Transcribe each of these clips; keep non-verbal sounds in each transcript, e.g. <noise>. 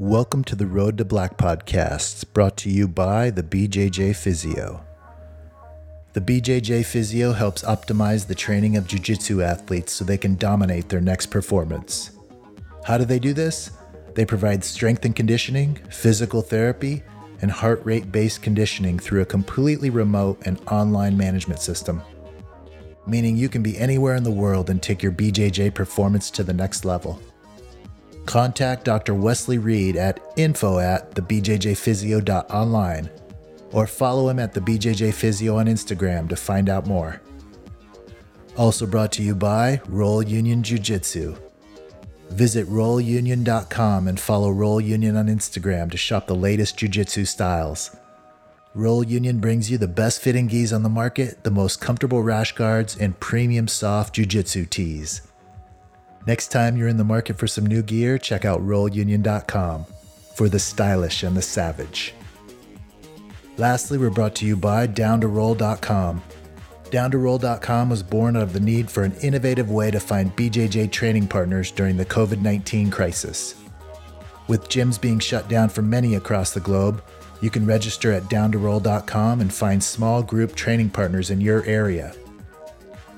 Welcome to the Road to Black podcasts, brought to you by the BJJ Physio. The BJJ Physio helps optimize the training of Jiu Jitsu athletes so they can dominate their next performance. How do they do this? They provide strength and conditioning, physical therapy, and heart rate based conditioning through a completely remote and online management system. Meaning you can be anywhere in the world and take your BJJ performance to the next level. Contact Dr. Wesley Reed at info at thebjjphysio.online or follow him at the BJJ on Instagram to find out more. Also brought to you by Roll Union Jiu Jitsu. Visit rollunion.com and follow Roll Union on Instagram to shop the latest Jiu Jitsu styles. Roll Union brings you the best fitting gis on the market, the most comfortable rash guards, and premium soft Jiu Jitsu tees. Next time you're in the market for some new gear, check out rollunion.com for the stylish and the savage. Lastly, we're brought to you by downtoroll.com. Downtoroll.com was born out of the need for an innovative way to find BJJ training partners during the COVID 19 crisis. With gyms being shut down for many across the globe, you can register at downtoroll.com and find small group training partners in your area.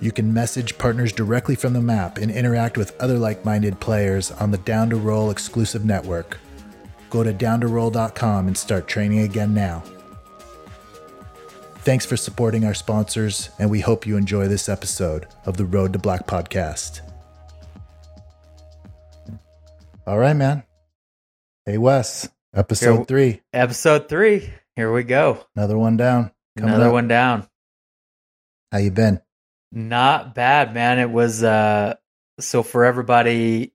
You can message partners directly from the map and interact with other like minded players on the Down to Roll exclusive network. Go to downtoroll.com and start training again now. Thanks for supporting our sponsors, and we hope you enjoy this episode of the Road to Black podcast. All right, man. Hey, Wes, episode Here- three. Episode three. Here we go. Another one down. Coming Another up. one down. How you been? Not bad, man. It was uh so for everybody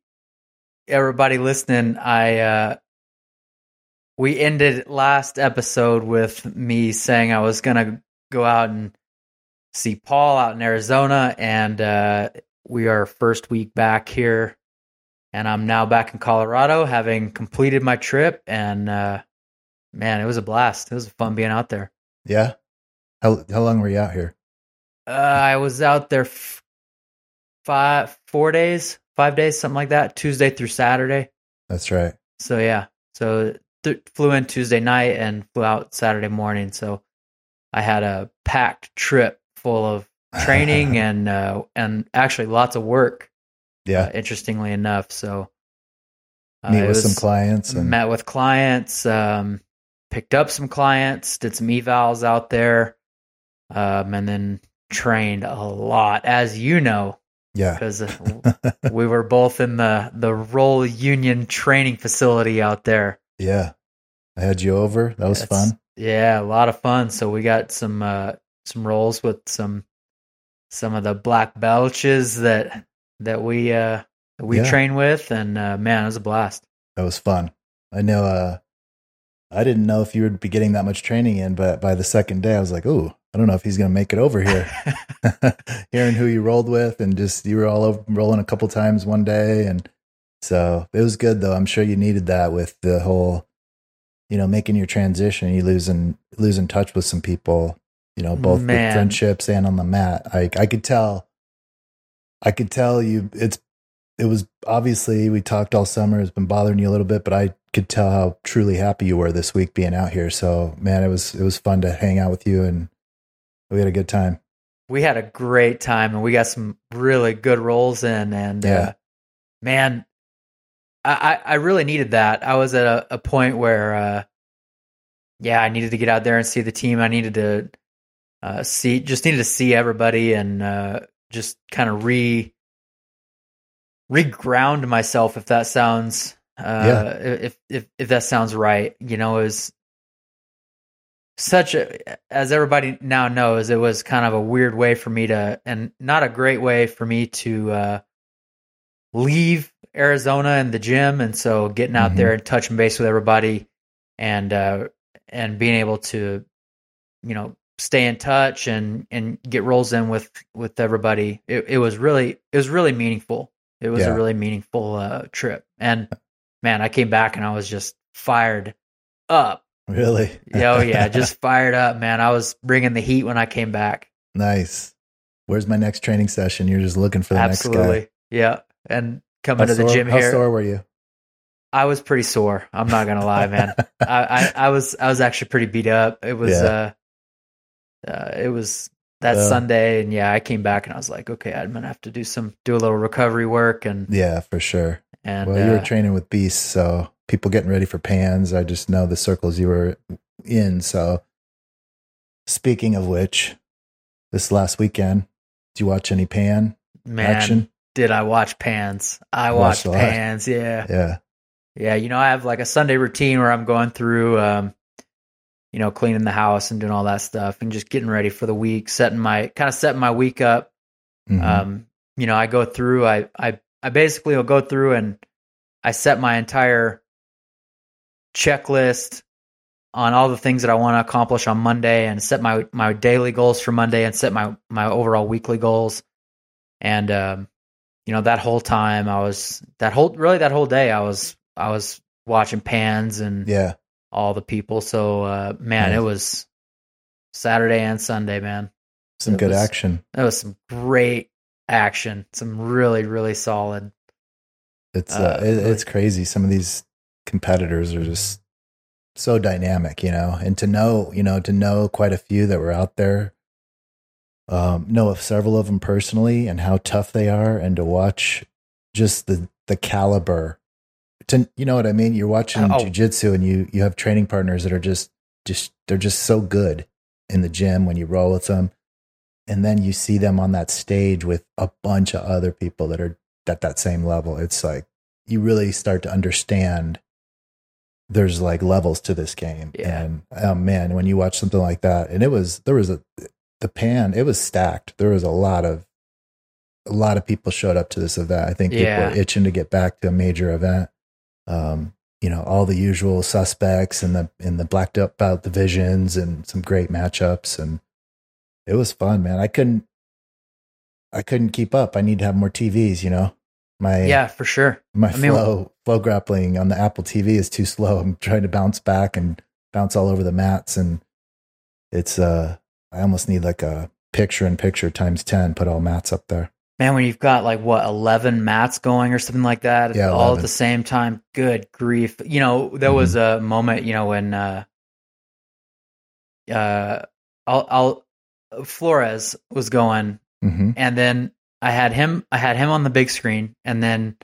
everybody listening, I uh we ended last episode with me saying I was gonna go out and see Paul out in Arizona and uh we are first week back here and I'm now back in Colorado having completed my trip and uh man, it was a blast. It was fun being out there. Yeah. How how long were you out here? Uh, I was out there f- five, four days, five days, something like that, Tuesday through Saturday. That's right. So yeah, so th- flew in Tuesday night and flew out Saturday morning. So I had a packed trip full of <laughs> training and uh, and actually lots of work. Yeah. Uh, interestingly enough, so uh, Meet with some clients and met with clients, um, picked up some clients, did some evals out there, um, and then trained a lot, as you know, yeah. because <laughs> we were both in the the Roll Union training facility out there. yeah. I had you over. That was That's- fun. Yeah, a lot of fun. So we got some uh, some rolls with some some of the black belts that that we uh, that we Yeah. train with, and uh, man, it was a blast. That was fun. I know uh I didn't know if you would be getting that much training in, but by the second day I was like, "Ooh, I don't know if he's going to make it over here." <laughs> <laughs> Hearing who you rolled with and just you were all over rolling a couple times one day and so it was good though. I'm sure you needed that with the whole you know, making your transition, you losing losing touch with some people, you know, both with friendships and on the mat. I I could tell I could tell you it's it was obviously we talked all summer, it's been bothering you a little bit, but I could tell how truly happy you were this week being out here. So man, it was it was fun to hang out with you and we had a good time. we had a great time and we got some really good rolls in and Yeah. uh, man I, I I really needed that i was at a, a point where uh, yeah i needed to get out there and see the team i needed to uh, see just needed to see everybody and uh, just kind of re reground myself if that sounds uh, Yeah. if if if that sounds right you know is such a as everybody now knows it was kind of a weird way for me to and not a great way for me to uh leave arizona and the gym and so getting out Mhm. there and touching base with everybody and uh and being able to you know stay in touch and and get rolls in with with everybody it, it was really it was really meaningful it was Yeah. a really meaningful uh trip and man i came back and i was just fired up Really? oh yeah, <laughs> just fired up, man. I was bringing the heat when I came back. nice. Where's my next training session? You're just looking for the next Absolutely, guy. yeah. And How coming to the sore- gym how here, sore were you? I was pretty sore. I'm not gonna lie, man. <laughs> I, I, I was I was actually pretty beat up. It was Yeah. uh, uh it was that Yeah. Sunday, and yeah, I came back and I was like, okay, I'm gonna have to do some do a little recovery work and Yeah, for sure. and well, you were uh, training with beasts, so people getting ready for pans. I just know the circles you were in. So, speaking of which, this last weekend, did you watch any pan man, action? did I watch Pans? I Watched watched. Pans. Yeah, Yeah, yeah. You know, I have like a Sunday routine where I'm going through, um, you know, cleaning the house and doing all that stuff, and just getting ready for the week, setting my kind of setting my week up. Mhm. Um, you know, I go through, I, I, I basically will go through and I set my entire checklist on all the things that I want to accomplish on Monday and set my, my daily goals for Monday and set my, my overall weekly goals. And, um, you know, that whole time I was, that whole, really that whole day I was, I was watching pans and yeah. all the people. So, uh, man, Nice. it was Saturday and Sunday, man. Some It good was- action. That was some great action. Some really, really solid. It's uh, uh, it, it's crazy. Some of these competitors are just so dynamic, you know. And to know, you know, to know quite a few that were out there, um, know of several of them personally and how tough they are, and to watch just the the caliber. To you know what I mean? You're watching Oh. jujitsu, and you you have training partners that are just just they're just so good in the gym when you roll with them, and then you see them on that stage with a bunch of other people that are at that same level. It's like you really start to understand there's like levels to this game. Yeah. And oh man, when you watch something like that, and it was there was a the pan, it was stacked. There was a lot of a lot of people showed up to this event. I think people Yeah. were itching to get back to a major event. Um, you know, all the usual suspects and the in the blacked up belt divisions and some great matchups and it was fun, man. I couldn't I couldn't keep up. I need to have more TVs, you know. My Yeah, for sure. my I mean- flow FloGrappling on the Apple TV is too slow. I'm trying to bounce back and bounce all over the mats, and it's uh, I almost need like a picture in picture times ten. Put all mats up there. Man, when you've got like what, 11 mats going or something like that, Yeah, all 11. at the same time, good grief. You know, there was Mm-hmm. a moment, you know, when, uh, uh, I'll, I'll, Flores was going hmm and then I had him, I had him on the big screen and then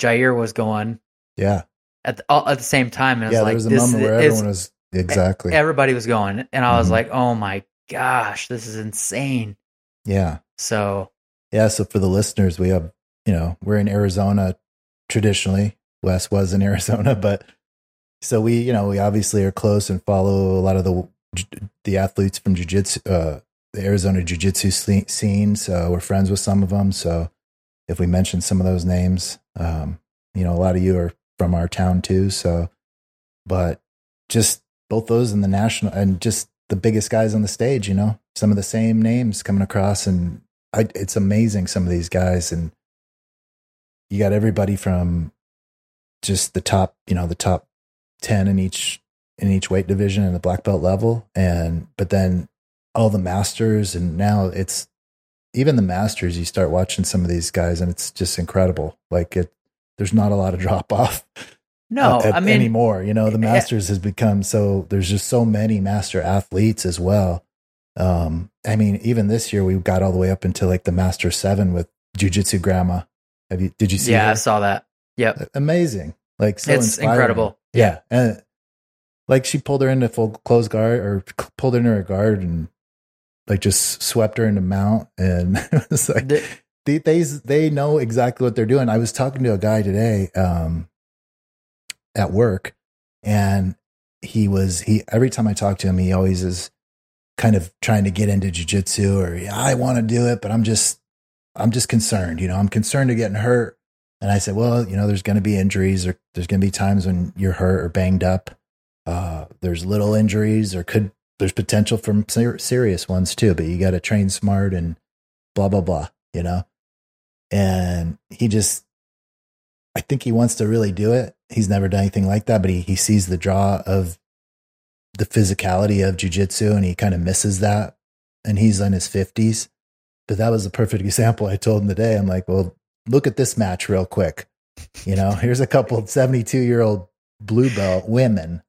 Jair was going Yeah, at the, all, at the same time. And it was yeah. like, there was a this moment where everyone was exactly. everybody was going and I was Mhm. like, oh my gosh, this is insane. yeah, So yeah. So for the listeners, we have you know we're in Arizona traditionally. Wes was in <laughs> Arizona, but so we you know we obviously are close and follow a lot of the the athletes from jiu-jitsu uh the arizona jiu-jitsu scene so we're friends with some of them so if we mention some of those names um you know a lot of you are from our town too so but just both those and the national and just the biggest guys on the stage you know some of the same names coming across and I, it's amazing some of these guys and you got everybody from just the top you know the top 10 in each in each weight division and the black belt level and but then all the masters and now it's even the masters you start watching some of these guys and it's just incredible like it there's not a lot of <laughs> drop off no, uh, at- I mean, anymore you know the Yeah. masters has become so there's just so many master athletes as well um i mean even this year we got all the way up into like the master 7 with jiu-jitsu grandma have you did you see yeah, I saw that. Yep. amazing like so It's inspiring. incredible. yeah and like she pulled her into full close guard or pulled her into her guard and like just swept her into mount and <laughs> it was like The- they, they they know exactly what they're doing. I was talking to a guy today um, at work, and he was he every time I talk to him, he always is kind of trying to get into jujitsu or yeah, I want to do it, but I'm just I'm just concerned. You know, I'm concerned of getting hurt. And I said, well, you know, there's going to be injuries, or there's going to be times when you're hurt or banged up. Uh, there's little injuries, or could there's potential for ser- serious ones too. But you got to train smart and blah blah blah. You know, and he just I think he wants to really do it. He's never done anything like that, but he, he sees the draw of the physicality of jujitsu and he kind of misses that. And he's in his 50s. But that was a perfect <laughs> example. I told him today, I'm like, well, look at this match real quick. You know, <laughs> here's a couple 72 year old blue belt women.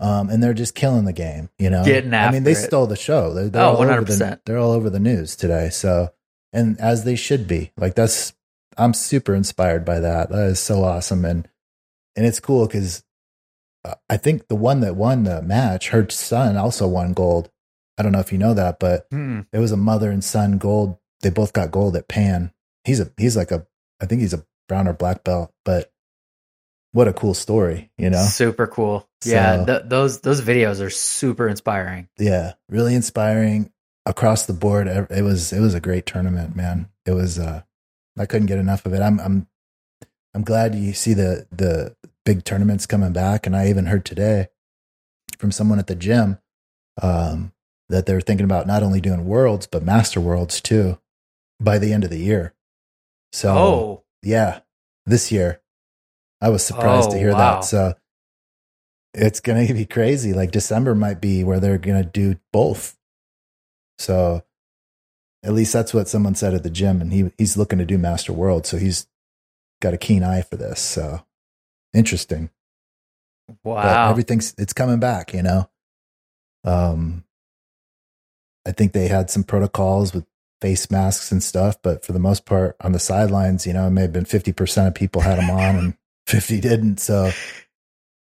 Um, and they're just killing the game, you know. Getting after I mean, they it. stole the show. They're, they're Oh, all over the 100%. they're all over the news today. So, and as they should be. Like that's I'm super inspired by that. That is so awesome, and and it's cool because I think the one that won the match, her son also won gold. I don't know if you know that, but Mm. it was a mother and son gold. They both got gold at Pan. He's a he's like a I think he's a brown or black belt, but what a cool story, you know? Super cool. yeah, th- those those videos are super inspiring. Yeah, really inspiring across the board. It was it was a great tournament, man. It was uh I couldn't get enough of it. I'm I'm I'm glad you see the the big tournaments coming back and I even heard today from someone at the gym um that they're thinking about not only doing worlds but master worlds too by the end of the year. So oh, yeah, this year. I was surprised to Oh, hear wow. that. So it's going to be crazy. Like December might be where they're going to do both. So at least that's what someone said at the gym and he he's looking to do Master World, so he's got a keen eye for this. So interesting. But wow. everything's it's coming back, you know. Um I think they had some protocols with face masks and stuff, but for the most part on the sidelines, you know, it may have been 50% of people had them on and 50 didn't. So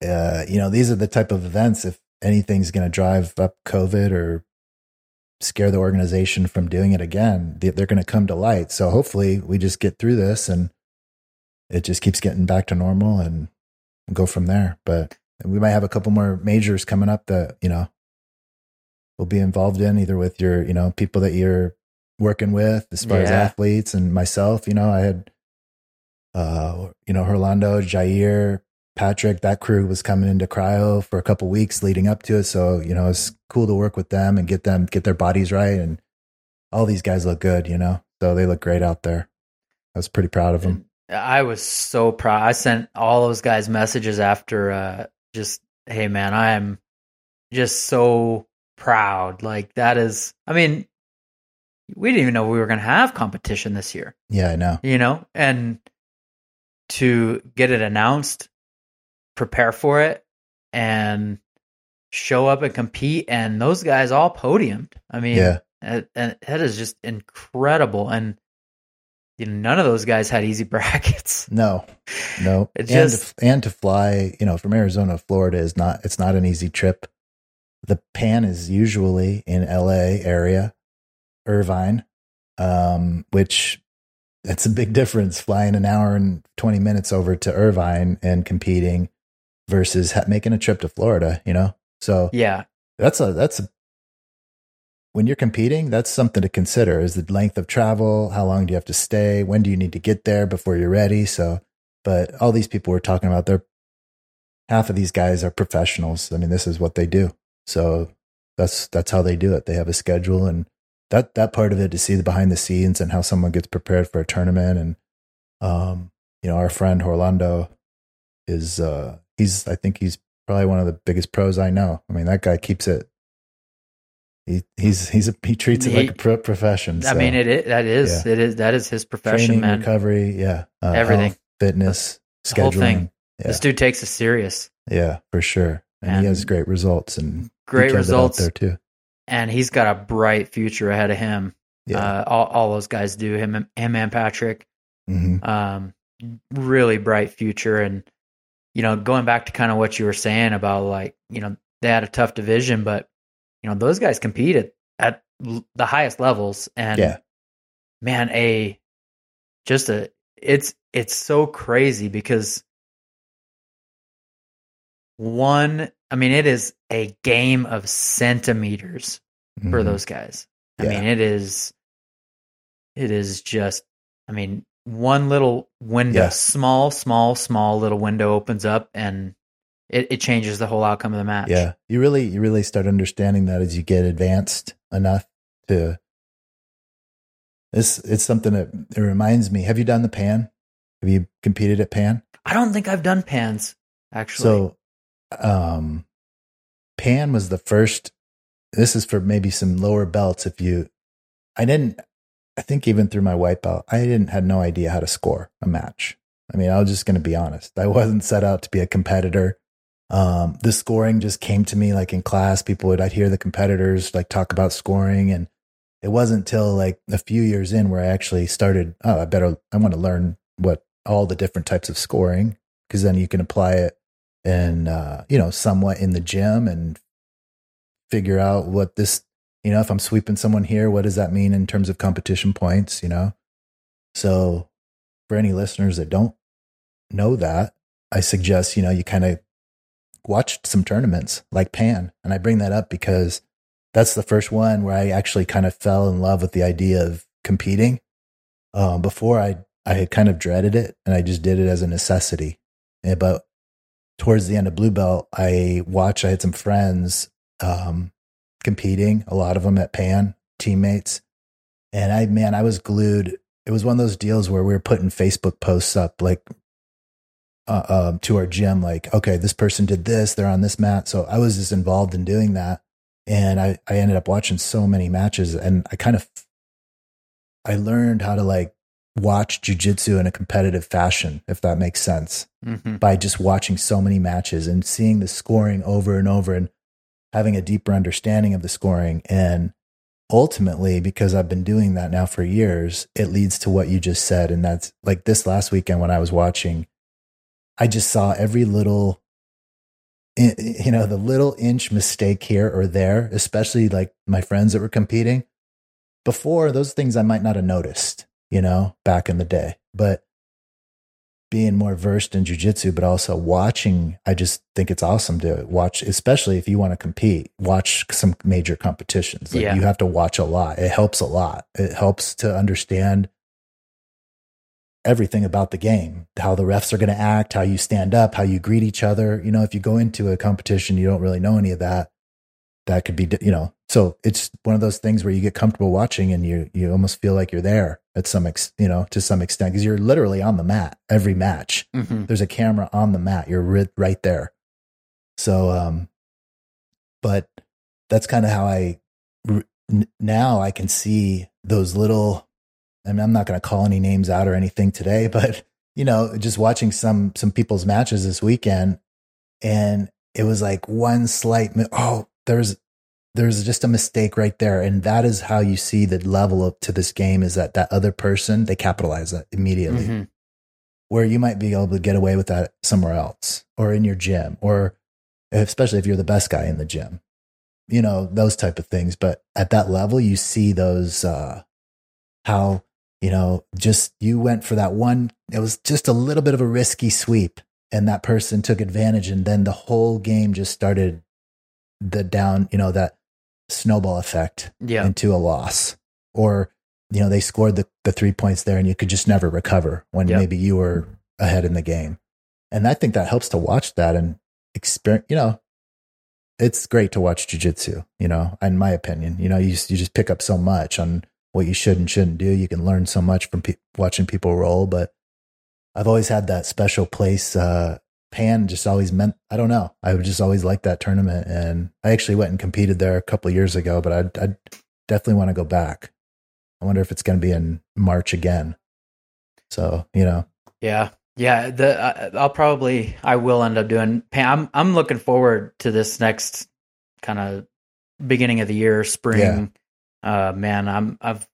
uh, you know, these are the type of events if anything's going to drive up COVID or scare the organization from doing it again, they- they're going to come to light. So hopefully we just get through this and it just keeps getting back to normal and go from there. But we might have a couple more majors coming up that, you know, we'll be involved in either with your, you know, people that you're working with as far as athletes and myself, you know, I had, uh, you know, Orlando, Jair, Patrick, that crew was coming into cryo for a couple weeks leading up to it. So, you know, it's cool to work with them and get them, get their bodies right. And all these guys look good, you know, so they look great out there. I was pretty proud of them. I was so proud. I sent all those guys messages after uh just hey man, I am just so proud. Like that is I mean, we didn't even know we were going to have competition this year, Yeah, I know. you know? And to get it announced, prepare for it and show up and compete and those guys all podiumed. I mean, Yeah. and, and that is just incredible and you know, none of those guys had easy <laughs> brackets. No, no. <laughs> It and, to, and to fly, you know, from Arizona to Florida is not, it's not an easy trip. The pan is usually in LA area, Irvine, um, which that's a big difference flying an hour and 20 minutes over to Irvine and competing versus ha- making a trip to Florida, you know? So Yeah. that's a, that's a, when you're competing, that's something to consider is the length of travel. How long do you have to stay? When do you need to get there before you're ready? So, but all these people we're talking about, they're half of these guys are professionals. I mean, this is what they do. So that's, that's how they do it. They have a schedule and that, that part of it to see the behind the scenes and how someone gets prepared for a tournament. And, um, you know, our friend Orlando is, uh, he's, I think he's probably one of the biggest pros I know. I mean, that guy keeps it. He, he's he's a, he treats it like a pro- profession. I so mean, it, it that is it is that is his profession, training, man. recovery, yeah, uh, Everything. health, fitness, The whole scheduling, thing. yeah, This dude takes it serious. yeah, for sure, and, he has great results and Great he killed it out results, there too. And he's got a bright future ahead of him. Yeah, Uh, all all those guys do. Him and- him and Patrick. hmm um, really bright future. And, you know, going back to kind of what you were saying about like, you know, they had a tough division, but, you know, those guys competed at the highest levels. And, yeah, man, a just a, it's, it's so crazy because one, I mean, it is a game of centimeters for Mhm. those guys. I mean, it is, it is just, I mean, one little window, Yeah. small, small, small little window opens up and it, it changes the whole outcome of the match. yeah. You really you really start understanding that as you get advanced enough to. It's it's something that it reminds me. Have you done the pan? Have you competed at pan? I don't think I've done pans actually. So, um, Pan was the first. This is for maybe some lower belts. If you, I didn't. I think even through my white belt, I didn't had no idea how to score a match. I mean, I was just going to be honest. I wasn't set out to be a competitor. Um, the scoring just came to me like in class. People would, I'd hear the competitors like talk about scoring. And it wasn't till like a few years in where I actually started, oh, I better, I want to learn what all the different types of scoring because then you can apply it and, uh, you know, somewhat in the gym and figure out what this, you know, if I'm sweeping someone here, what does that mean in terms of competition points, you know? So for any listeners that don't know that, I suggest, you know, you kind of watch some tournaments like Pan. And I bring that up because that's the first one where I actually kind of fell in love with the idea of competing. Um, before I, I had kind of dreaded it and I just did it as a necessity. Eh, but towards the end of Blue Belt, I watched, I had some friends um, competing, a lot of them at Pan, teammates. And I, man, I was glued. It was one of those deals where we were putting Facebook posts up like uh, um, to our gym, like, okay, this person did this, they're on this mat. So I was just involved in doing that. And I, I ended up watching so many matches and I kind of, I learned how to like watch jujitsu in a competitive fashion, if that makes sense, mm-hmm. by just watching so many matches and seeing the scoring over and over and having a deeper understanding of the scoring. And ultimately, because I've been doing that now for years, it leads to what you just said. And that's like this last weekend when I was watching I just saw every little, you know, the little inch mistake here or there, especially like my friends that were competing. Before, those things I might not have noticed, you know, back in the day. But being more versed in jujitsu, but also watching, I just think it's awesome to watch, especially if you want to compete, watch some major competitions. Like yeah. you have to watch a lot. It helps a lot. It helps to understand everything about the game how the refs are going to act how you stand up how you greet each other you know if you go into a competition you don't really know any of that that could be you know so it's one of those things where you get comfortable watching and you you almost feel like you're there at some ex, you know to some extent because you're literally on the mat every match. Mm-hmm. there's a camera on the mat. You're right, right there. So um but that's kind of how i now i can see those little I mean, I'm not going to call any names out or anything today, <laughs> but you know, just watching some some people's matches this weekend, and it was like one slight oh, there's there's just a mistake right there, and that is how you see the level up to this game is that that other person they capitalize that immediately, mm-hmm. where you might be able to get away with that somewhere else or in your gym or especially if you're the best guy in the gym you know those type of things but at that level you see those uh how you know, just you went for that one. It was just a little bit of a risky sweep, and that person took advantage, and then the whole game just started the down, you know, that snowball effect yeah. into a loss. Or, you know, they scored the, the three points there and you could just never recover when yep. maybe you were ahead in the game. And I think that helps to watch that and experience, you know, it's great to watch jujitsu, you know, in my opinion, you know, you, you just pick up so much on what you should and shouldn't do. You can learn so much from pe- watching people roll, but I've always had that special place. Uh, Pan just always meant, I don't know. I would just always like that tournament. And I actually went and competed there a couple years ago, but I'd, I'd definitely want to go back. I wonder if it's going to be in March again. So, you know. Yeah. Yeah. The, uh, I'll probably, I will end up doing Pan. I'm, I'm looking forward to this next kind of beginning of the year, spring. Yeah uh, man, I'm I've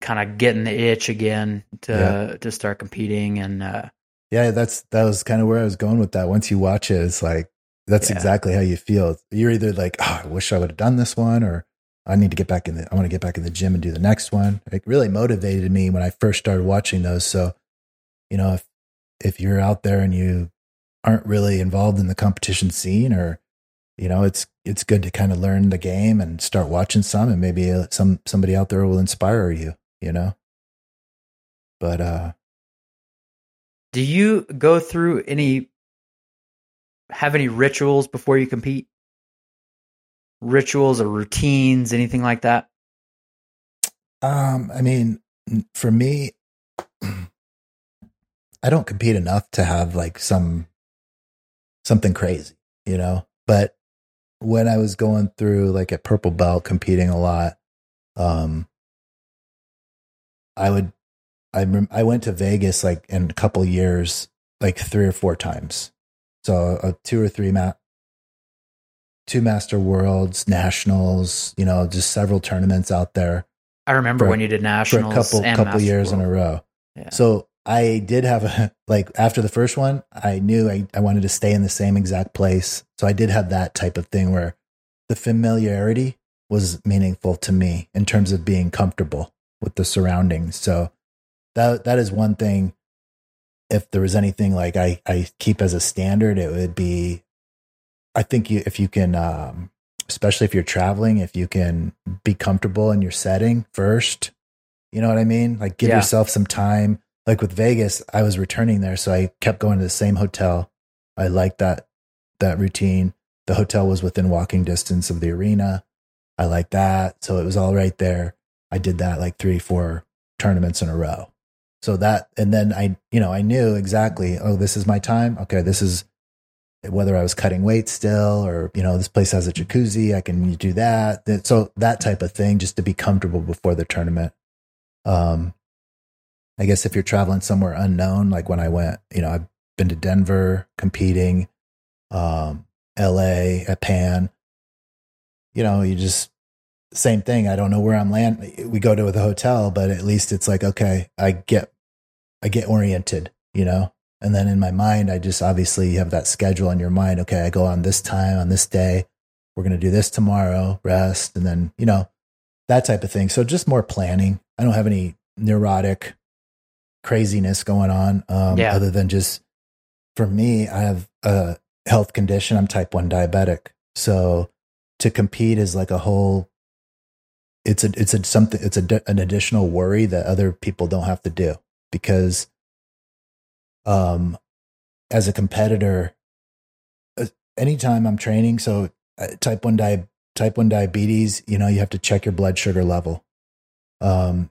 kind of getting the itch again to yeah. to start competing and uh, yeah, that's that was kind of where I was going with that. Once you watch it, it's like that's yeah. exactly how you feel. You're either like, oh, I wish I would have done this one, or I need to get back in the I want to get back in the gym and do the next one. It really motivated me when I first started watching those. So, you know, if if you're out there and you aren't really involved in the competition scene or you know, it's it's good to kind of learn the game and start watching some, and maybe uh, some somebody out there will inspire you. You know, but uh, do you go through any have any rituals before you compete? Rituals or routines, anything like that? Um, I mean, for me, <clears throat> I don't compete enough to have like some something crazy, you know. But when I was going through like a purple belt competing a lot, um, I would, I I went to Vegas like in a couple years like three or four times. So uh, two or three ma- two master worlds, nationals, you know, just several tournaments out there. I remember for, when you did nationals for a couple couple master years world. in a row. Yeah. So I did have a <laughs> like after the first one, I knew I, I wanted to stay in the same exact place. So I did have that type of thing where the familiarity was meaningful to me in terms of being comfortable with the surroundings. So that that is one thing. If there was anything like I, I keep as a standard, it would be I think you, if you can um, especially if you're traveling, if you can be comfortable in your setting first, you know what I mean? Like give yeah. yourself some time. Like with Vegas, I was returning there, so I kept going to the same hotel. I liked that that routine. The hotel was within walking distance of the arena. I liked that. So it was all right there. I did that like three, four tournaments in a row. So that, and then I, you know, I knew exactly, oh, this is my time. Okay. This is whether I was cutting weight still or, you know, this place has a jacuzzi. I can do that. So that type of thing just to be comfortable before the tournament. Um, I guess if you're traveling somewhere unknown, like when I went, you know, I've been to Denver competing, um, LA at Pan, you know, you just same thing. I don't know where I'm land. We go to the hotel, but at least it's like, okay, I get, I get oriented, you know? And then in my mind, I just obviously have that schedule in your mind. Okay, I go on this time, on this day. We're going to do this tomorrow, rest, and then, you know, that type of thing. So just more planning. I don't have any neurotic craziness going on um, yeah. other than just for me, I have a health condition. I'm type 1 diabetic. So to compete is like a whole it's a it's a something it's a an additional worry that other people don't have to do because um as a competitor uh, anytime i'm training so uh, type 1 di- type 1 diabetes you know you have to check your blood sugar level. Um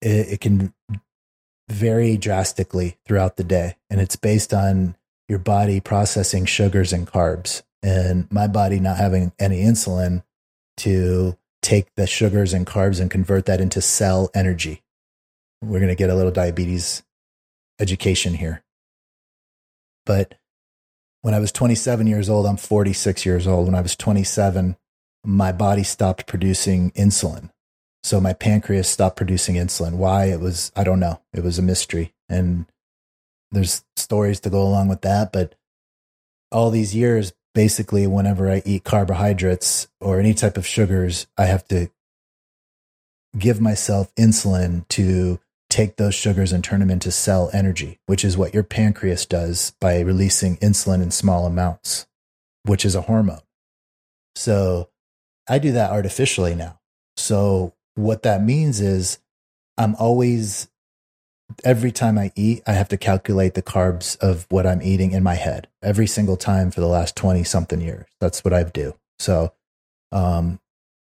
it, it can vary drastically throughout the day and it's based on your body processing sugars and carbs. And my body not having any insulin to take the sugars and carbs and convert that into cell energy. We're going to get a little diabetes education here. But when I was 27 years old, I'm 46 years old. When I was 27, my body stopped producing insulin. So my pancreas stopped producing insulin. Why? It was, I don't know. It was a mystery. And there's stories to go along with that. But all these years, basically whenever I eat carbohydrates or any type of sugars, I have to give myself insulin to take those sugars and turn them into cell energy, which is what your pancreas does by releasing insulin in small amounts, which is a hormone. So I do that artificially now. So what that means is I'm always every time I eat, I have to calculate the carbs of what I'm eating in my head every single time for the last 20 something years. That's what I do. So, um,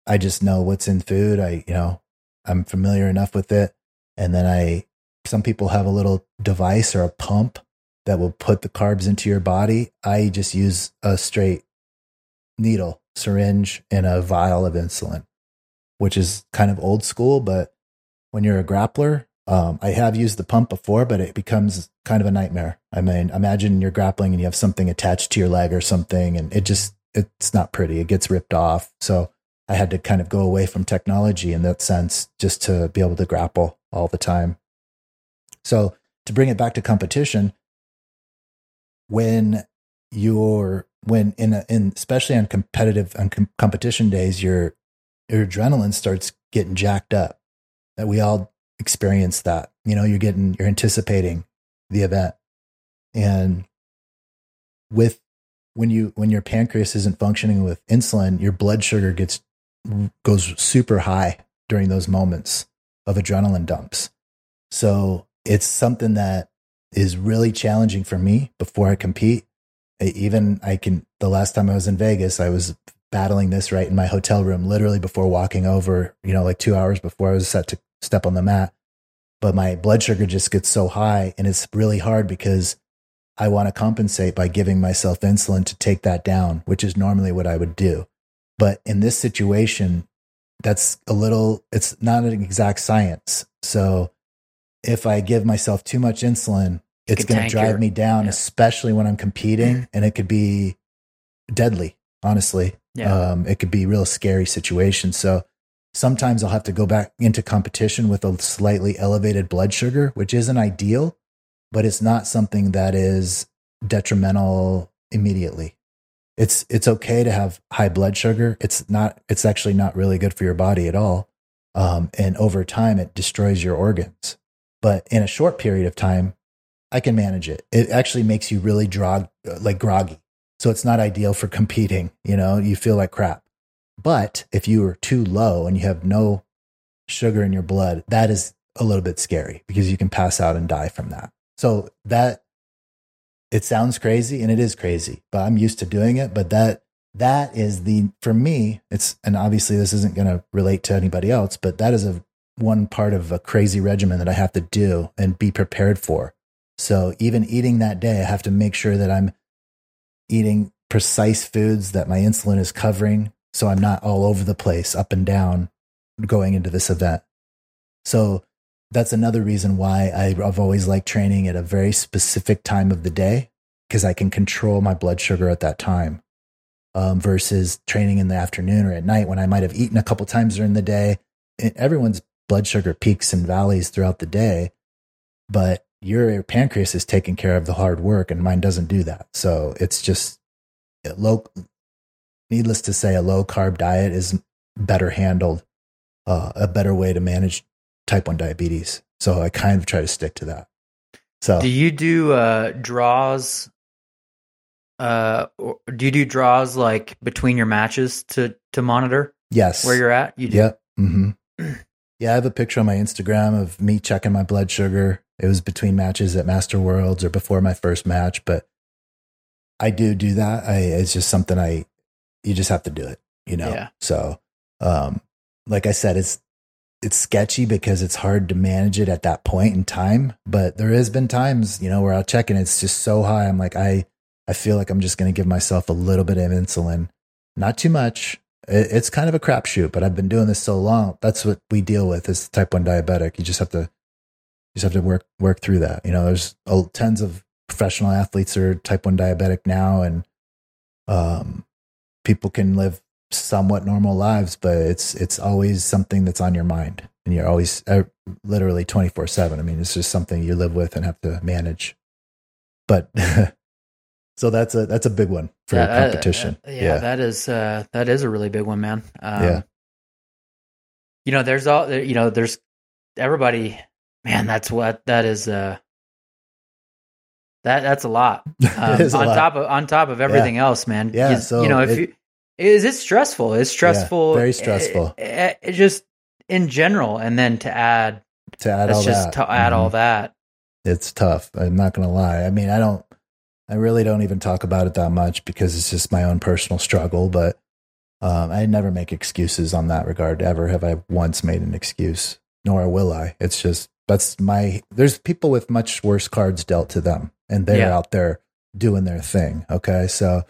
I just know what's in food. I, you know, I'm familiar enough with it. And then I, some people have a little device or a pump that will put the carbs into your body. I just use a straight needle, syringe, and a vial of insulin, which is kind of old school. But when you're a grappler, um, I have used the pump before, but it becomes kind of a nightmare. I mean, imagine you're grappling and you have something attached to your leg or something, and it just it's not pretty. It gets ripped off. So I had to kind of go away from technology in that sense, just to be able to grapple all the time. So to bring it back to competition, when you're when in a, in especially on competitive on com- competition days, your your adrenaline starts getting jacked up. That we all experience that. You know, you're getting, you're anticipating the event. And with, when you, when your pancreas isn't functioning with insulin, your blood sugar gets, goes super high during those moments of adrenaline dumps. So it's something that is really challenging for me before I compete. I, even I can, the last time I was in Vegas, I was battling this right in my hotel room, literally before walking over, you know, like two hours before I was set to step on the mat. But my blood sugar just gets so high and it's really hard because I want to compensate by giving myself insulin to take that down, which is normally what I would do. But in this situation, that's a little, it's not an exact science. So if I give myself too much insulin, it's going to drive your, me down, yeah. especially when I'm competing, and it could be deadly. Honestly, yeah. Um, it could be a real scary situation. So sometimes I'll have to go back into competition with a slightly elevated blood sugar, which isn't ideal, but it's not something that is detrimental immediately. It's it's okay to have high blood sugar. It's not. It's actually not really good for your body at all. Um, and over time, it destroys your organs. But in a short period of time, I can manage it. It actually makes you really drog, like groggy. So it's not ideal for competing. You know, you feel like crap. But if you are too low and you have no sugar in your blood, that is a little bit scary because you can pass out and die from that. So that it sounds crazy and it is crazy, but I'm used to doing it. But that that is the for me, it's and obviously this isn't going to relate to anybody else, but that is a one part of a crazy regimen that I have to do and be prepared for. So even eating that day, I have to make sure that I'm eating precise foods that my insulin is covering so I'm not all over the place, up and down, going into this event. So that's another reason why I've always liked training at a very specific time of the day because I can control my blood sugar at that time um, versus training in the afternoon or at night when I might have eaten a couple times during the day. Everyone's blood sugar peaks and valleys throughout the day, but your pancreas is taking care of the hard work and mine doesn't do that. So it's just low, needless to say, a low carb diet is better handled, uh, a better way to manage type 1 diabetes. So I kind of try to stick to that. So do you do uh, draws? Uh, do you do draws like between your matches to to monitor? Yes, where you're at. You do. Yep. Mm-hmm. <clears throat> yeah, I have a picture on my Instagram of me checking my blood sugar. It was between matches at Master Worlds or before my first match, but I do do that. I it's just something I you just have to do it, you know. Yeah. So, um, like I said, it's it's sketchy because it's hard to manage it at that point in time. But there has been times, you know, where I'll check and it's just so high. I'm like, I, I feel like I'm just going to give myself a little bit of insulin, not too much. It, it's kind of a crapshoot, but I've been doing this so long. That's what we deal with as type one diabetic. You just have to, you just have to work work through that. You know, there's tons of professional athletes are type one diabetic now, and um, people can live somewhat normal lives, but it's it's always something that's on your mind, and you're always uh, literally twenty four seven. I mean, it's just something you live with and have to manage. But <laughs> so that's a that's a big one for yeah, competition. Uh, uh, yeah, yeah, that is uh, that is a really big one, man. Um, yeah. You know, there's all you know. There's everybody. Man, that's what that is. Uh, that that's a lot. <laughs> Um, on lot. top of on top of everything yeah. else, man. Yeah. You, so you know, if it, you is it stressful? It's stressful. Yeah, very stressful. It, it, it, just in general, and then to add to add all just that. to add mm-hmm. all that. It's tough. I'm not gonna lie. I mean, I don't. I really don't even talk about it that much because it's just my own personal struggle. But um, I never make excuses on that regard. Ever have I once made an excuse? Nor will I. It's just that's my. There's people with much worse cards dealt to them, and they're yeah. out there doing their thing. Okay, so,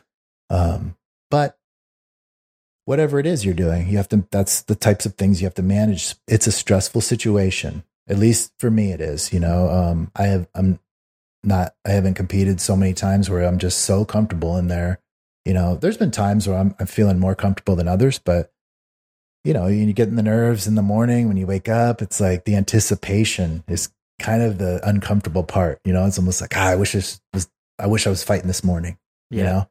um, but whatever it is you're doing, you have to, that's the types of things you have to manage. It's a stressful situation. At least for me, it is, you know, um, I have, I'm not, I haven't competed so many times where I'm just so comfortable in there. You know, there's been times where I'm, I'm feeling more comfortable than others, but you know, you get in the nerves in the morning when you wake up. It's like the anticipation is kind of the uncomfortable part. You know, it's almost like, ah, I wish this was, I wish I was fighting this morning. Yeah. You know,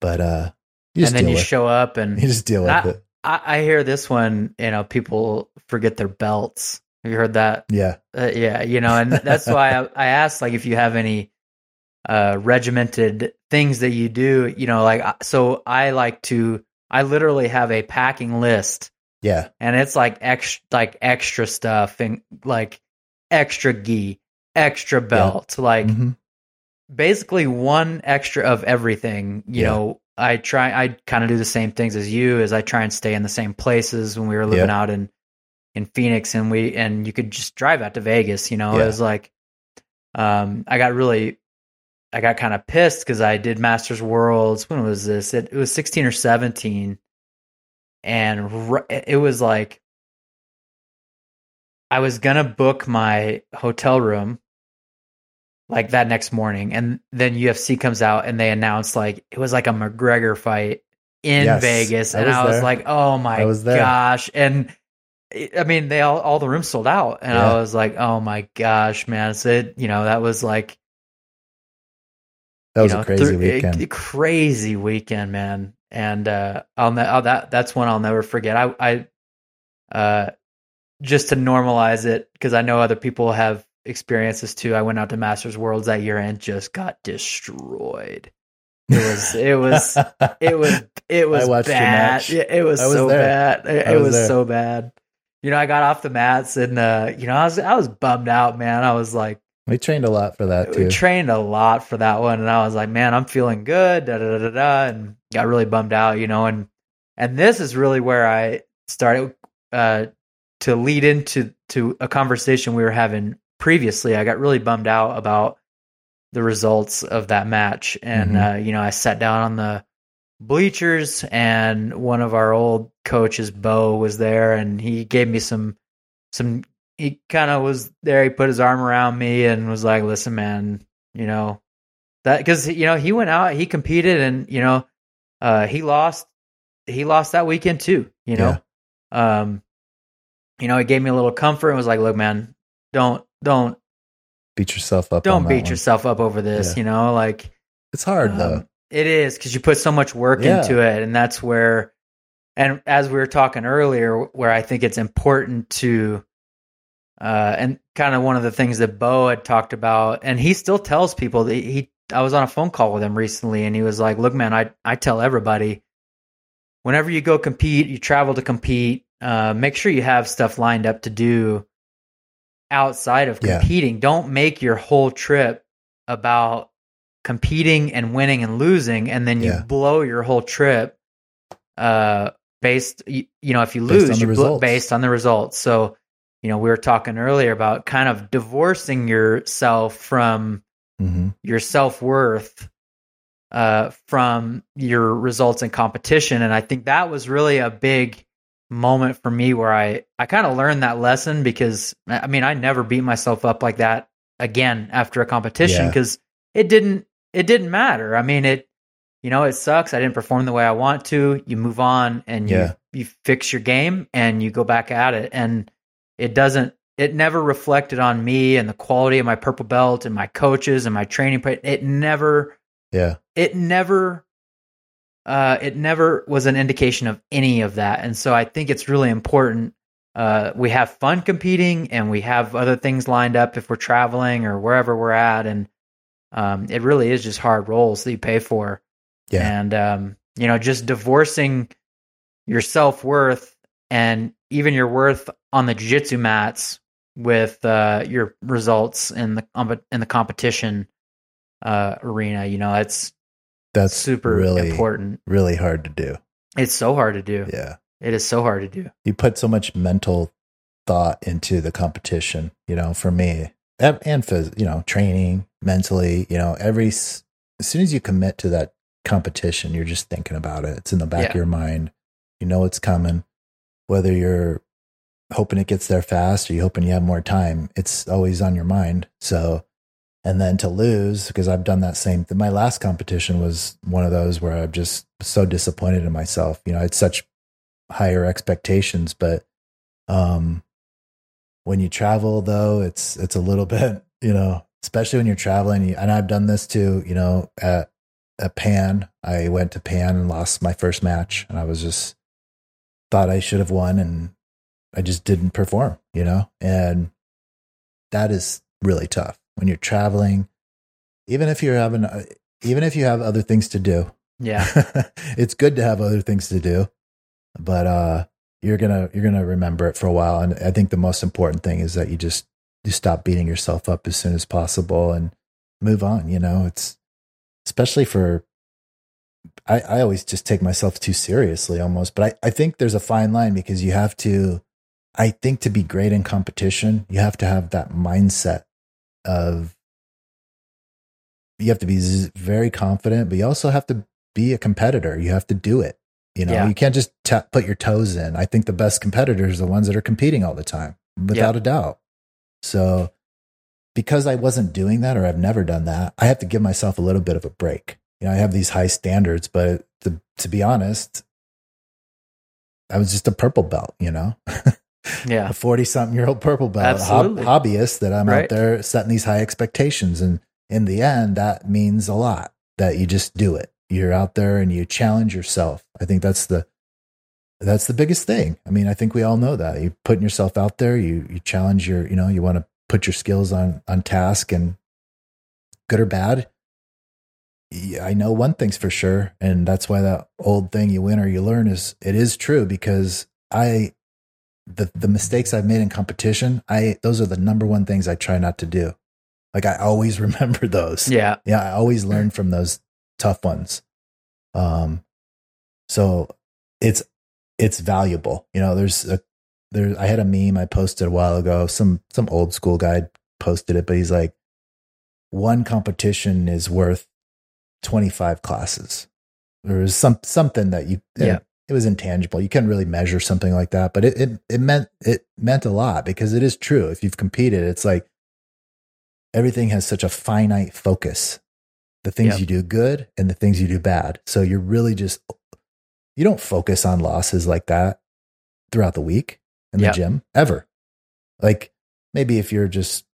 but uh, and then you show up and you just deal with I, it. I, I, hear this one. You know, people forget their belts. Have you heard that? Yeah, uh, yeah. You know, and that's why I, I asked, like, if you have any uh, regimented things that you do. You know, like, so I like to. I literally have a packing list. Yeah, and it's like extra, like extra stuff and like extra gi, extra belt, yeah. like. Mm-hmm basically one extra of everything you yeah. know I try I kind of do the same things as you as I try and stay in the same places when we were living out in in Phoenix and we and you could just drive out to Vegas, you know. Yeah. It was like um I got really I got kind of pissed cuz I did Masters Worlds. When was this? It, it was 16 or 17 and it was like I was going to book my hotel room like that next morning, and then UFC comes out and they announced like it was like a McGregor fight in Yes, Vegas, I and was I was there. like, oh my gosh, and. I mean, they all all the rooms sold out, and Yeah. I was like, "Oh my gosh, man!" So it, you know, that was like That was know, a crazy thr- weekend. a crazy weekend, man. And uh, I'll, ne- I'll that that's one I'll never forget. I I uh, just to normalize it because I know other people have experiences too. I went out to Masters Worlds that year and just got destroyed. It was it was <laughs> it was it was your bad. It was, I was so there. bad. It, I it was was so bad. You know, I got off the mats and uh, you know, I was I was bummed out, man. I was like we trained a lot for that we too. trained a lot for that one, and I was like, man, I'm feeling good, da da da da, da and got really bummed out, you know, and and this is really where I started uh, to lead into to a conversation we were having previously. I got really bummed out about the results of that match, and Mhm. uh, you know, I sat down on the bleachers, and one of our old coaches, Bo, was there, and he gave me some some he kind of was there. He put his arm around me and was like, "Listen, man, you know that because you know he went out, he competed, and you know uh, he lost. He lost that weekend too. You know, um, you know, it gave me a little comfort and was like, "Look, man, don't don't beat yourself up. don't beat one. yourself up over this. Yeah. You know, like It's hard um, though. It is because you put so much work Yeah. into it, and that's where, and as we were talking earlier, where I think it's important to, uh, and kind of one of the things that Bo had talked about, and he still tells people that he. I was on a phone call with him recently, and he was like, "Look, man, I I tell everybody, whenever you go compete, you travel to compete, uh, make sure you have stuff lined up to do." outside of Yeah. competing don't make your whole trip about competing and winning and losing and then you Yeah. blow your whole trip uh based you, you know if you lose you results. based on the results so you know we were talking earlier about kind of divorcing yourself from hmm your self-worth uh from your results in competition and i think that was really a big moment for me where i i kind of learned that lesson because i mean i never beat myself up like that again after a competition Yeah. because it didn't it didn't matter i mean it you know it sucks i didn't perform the way i want to you move on and Yeah. you you fix your game and you go back at it and it doesn't it never reflected on me and the quality of my purple belt and my coaches and my training but it never Yeah. it never uh it never was an indication of any of that. And so i think it's really important uh we have fun competing and we have other things lined up if we're traveling or wherever we're at. And um it really is just hard rolls that you pay for. Yeah. and um you know just divorcing your self-worth and even your worth on the jiu-jitsu mats with uh your results in the in the competition uh arena you know it's That's super really important really hard to do. it's so hard to do Yeah. it is so hard to do You put so much mental thought into the competition, you know, for me and and phys, you know, training mentally, you know, every as soon as you commit to that competition, you're just thinking about it. It's in the back of your mind. You know it's coming. Whether you're hoping it gets there fast or you hoping you have more time, it's always on your mind. So and then to lose because I've done that same thing. My last competition was one of those where I'm just so disappointed in myself. You know, I had such higher expectations, but um, when you travel though, it's it's a little <laughs> bit, you know, especially when you're traveling. And I've done this too. You know, at at Pan, I went to Pan and lost my first match, and I was just thought I should have won, and I just didn't perform. You know, and that is really tough when you're traveling. Even if you're having, uh, even if you have other things to do, yeah <laughs> it's good to have other things to do, but uh, you're gonna you're gonna remember it for a while. And I think the most important thing is that you just you stop beating yourself up as soon as possible and move on. You know, it's especially for I, I always just take myself too seriously almost, but I, I think there's a fine line because you have to I think to be great in competition, you have to have that mindset of you have to be very confident, but you also have to be a competitor. You have to do it. You know, Yeah. you can't just ta put your toes in. I think the best competitors are the ones that are competing all the time, without a doubt. So because I wasn't doing that or I've never done that, I have to give myself a little bit of a break. You know, I have these high standards, but to, to be honest, I was just a purple belt, you know? <laughs> Yeah. a 40 something year old purple belt hob- hobbyist that I'm Right. out there setting these high expectations. And in the end, that means a lot that you just do it. You're out there and you challenge yourself. I think that's the, that's the biggest thing. I mean, I think we all know that You're putting yourself out there, you, you challenge your, you know, you want to put your skills on, on task and good or bad. I know one thing's for sure. And that's why that old thing you win or you learn is, it is true because I, the the mistakes I've made in competition, I those are the number one things I try not to do. Like I always <laughs> remember those. Yeah. Yeah, I always learn from those tough ones. Um so it's it's valuable. You know, there's a there I had a meme I posted a while ago. Some some old school guy posted it, but he's like one competition is worth 25 classes. There was some something that you Yeah. It was intangible. You couldn't really measure something like that, but it, it it meant it meant a lot because it is true. If you've competed, it's like everything has such a finite focus. The things Yep. you do good and the things you do bad. So you're really just you don't focus on losses like that throughout the week in Yep. the gym ever. Like maybe if you're just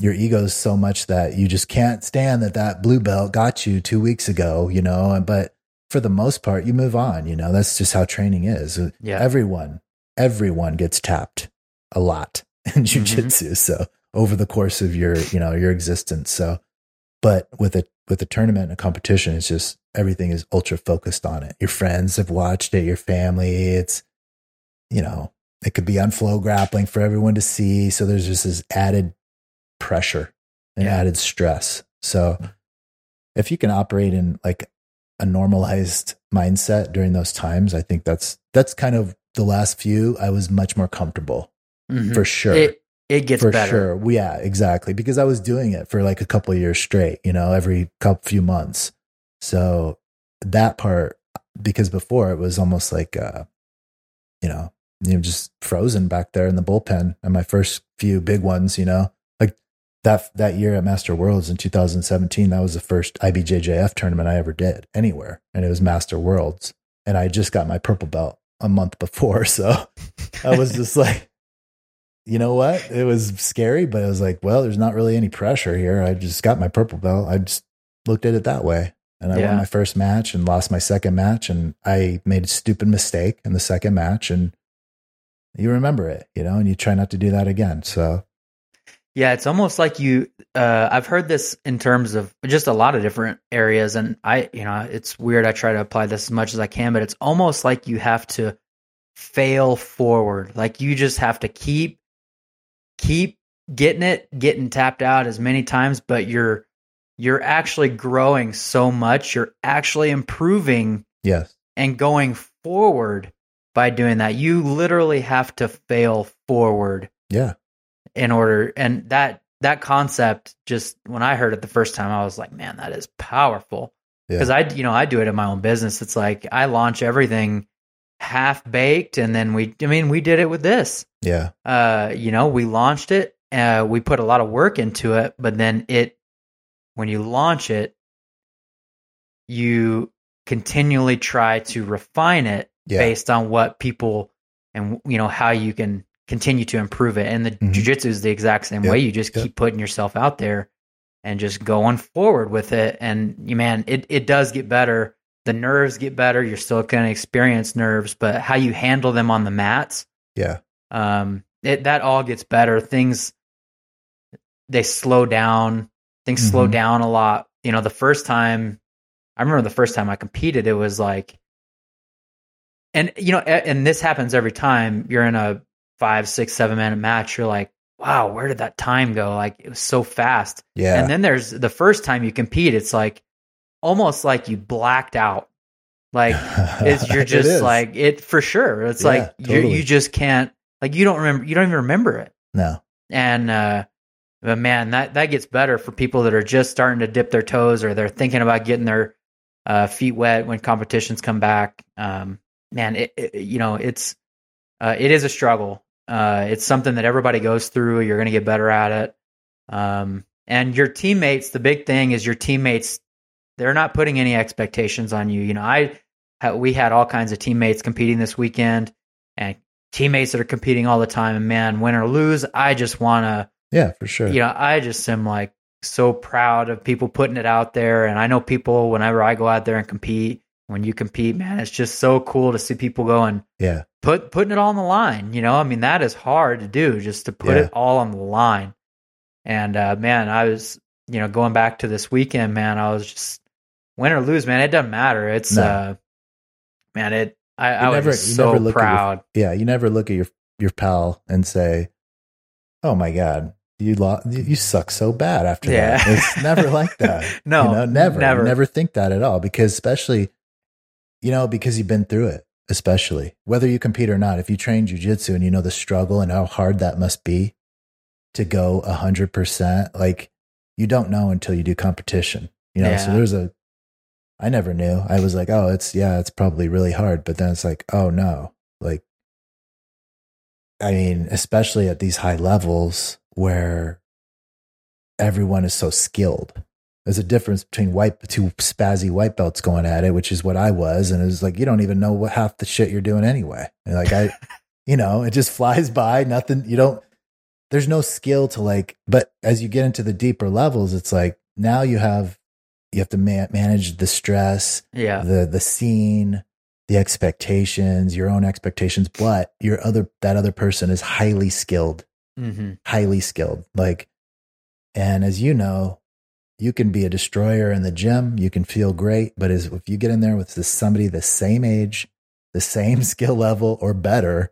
your ego's so much that you just can't stand that that blue belt got you 2 weeks ago, you know, but for the most part you move on, you know. That's just how training is. Yeah. Everyone everyone gets tapped a lot <laughs> in Mm-hmm. jujitsu. So over the course of your, you know, your existence. So, but with a with a tournament and a competition, it's just everything is ultra focused on it. Your friends have watched it, your family. It's, you know, it could be on FloGrappling for everyone to see. So there's just this added pressure and Yeah. added stress. So if you can operate in like a normalized mindset during those times, I think that's that's kind of the last few. I was much more comfortable Mhm. for sure. It it gets for better. sure. Yeah, exactly. Because I was doing it for like a couple of years straight, you know, every couple few months. So that part, because before it was almost like, uh, you know, you know, just frozen back there in the bullpen. And my first few big ones, you know, that that year at Master Worlds in 2017, that was the first IBJJF tournament I ever did anywhere, and it was Master Worlds, and I just got my purple belt a month before, <laughs> so I was just like you know what? It was scary, but I was like, well, there's not really any pressure here. I just got my purple belt. I just looked at it that way. And I Yeah. won my first match and lost my second match. And I made a stupid mistake in the second match. And you remember it, you know, and you try not to do that again. So, Yeah, it's almost like you. Uh, I've heard this in terms of just a lot of different areas, and I, you know, it's weird. I try to apply this as much as I can, but it's almost like you have to fail forward. Like you just have to keep, keep getting it, getting tapped out as many times, but you're you're actually growing so much. You're actually improving yes. and going forward by doing that. You literally have to fail forward Yeah. In order and that that concept just when i heard it the first time i was like man that is powerful Yeah. because i you know i do it in my own business it's like i launch everything half baked and then we i mean we did it with this Yeah. uh you know we launched it uh we put a lot of work into it but then it when you launch it you continually try to refine it Yeah. based on what people and you know how you can continue to improve it. And the Mhm. jujitsu is the exact same Yep, way. You just yep. keep putting yourself out there and just going forward with it. And you man, it it does get better. The nerves get better. You're still going to experience nerves, but how you handle them on the mats, Yeah. um, it that all gets better. Things they slow down. Things slow Mhm. down a lot. You know, the first time I remember the first time I competed, it was like, and you know, and this happens every time you're in a five, six, seven minute match. You're like, wow, where did that time go? Like it was so fast. Yeah. And then there's the first time you compete, it's like almost like you blacked out. Like <laughs> it's you're just is. like it for sure. It's Yeah, like you totally. you just can't like you don't remember you don't even remember it. no. And uh but man, that that gets better for people that are just starting to dip their toes or they're thinking about getting their uh, feet wet when competitions come back. Um, man, it, it you know it's uh, it is a struggle. Uh, it's something that everybody goes through. You're going to get better at it. Um, and your teammates, the big thing is your teammates, they're not putting any expectations on you. You know, I, we had all kinds of teammates competing this weekend and teammates that are competing all the time. And man, win or lose, I just want to, Yeah, for sure. you know, I just am like so proud of people putting it out there. And I know people, whenever I go out there and compete, when you compete, man, it's just so cool to see people going, Yeah. put putting it all on the line. You know, I mean that is hard to do, just to put Yeah. it all on the line. And uh, man, I was, you know, going back to this weekend, man, I was just win or lose, man. It doesn't matter. It's, No. uh, man, it. I, I never- was you so never look at your- proud. Yeah. You never look at your your pal and say, "Oh my god, you lo- you suck so bad after Yeah. that." It's never like that. <laughs> no, you know, never, never. never think that at all. Because especially, you know, because you've been through it. Especially whether you compete or not. If you train jujitsu and you know the struggle and how hard that must be to go a hundred percent, like you don't know until you do competition. You know, so there's a. I never knew. I was like, oh, it's yeah, it's probably really hard, but then it's like, oh no, like. I mean, especially at these high levels where everyone is so skilled. There's a difference between white two spazzy white belts going at it, which is what I was, and it was like you don't even know what half the shit you're doing anyway. And like I, <laughs> you know, it just flies by. Nothing. You don't. There's no skill to like. But as you get into the deeper levels, it's like now you have you have to ma- manage the stress, yeah, the the scene, the expectations, your own expectations. But your other that other person is highly skilled hmm highly skilled. Like, and as you know, you can be a destroyer in the gym. You can feel great, but as if you get in there with this, somebody the same age, the same <laughs> skill level or better,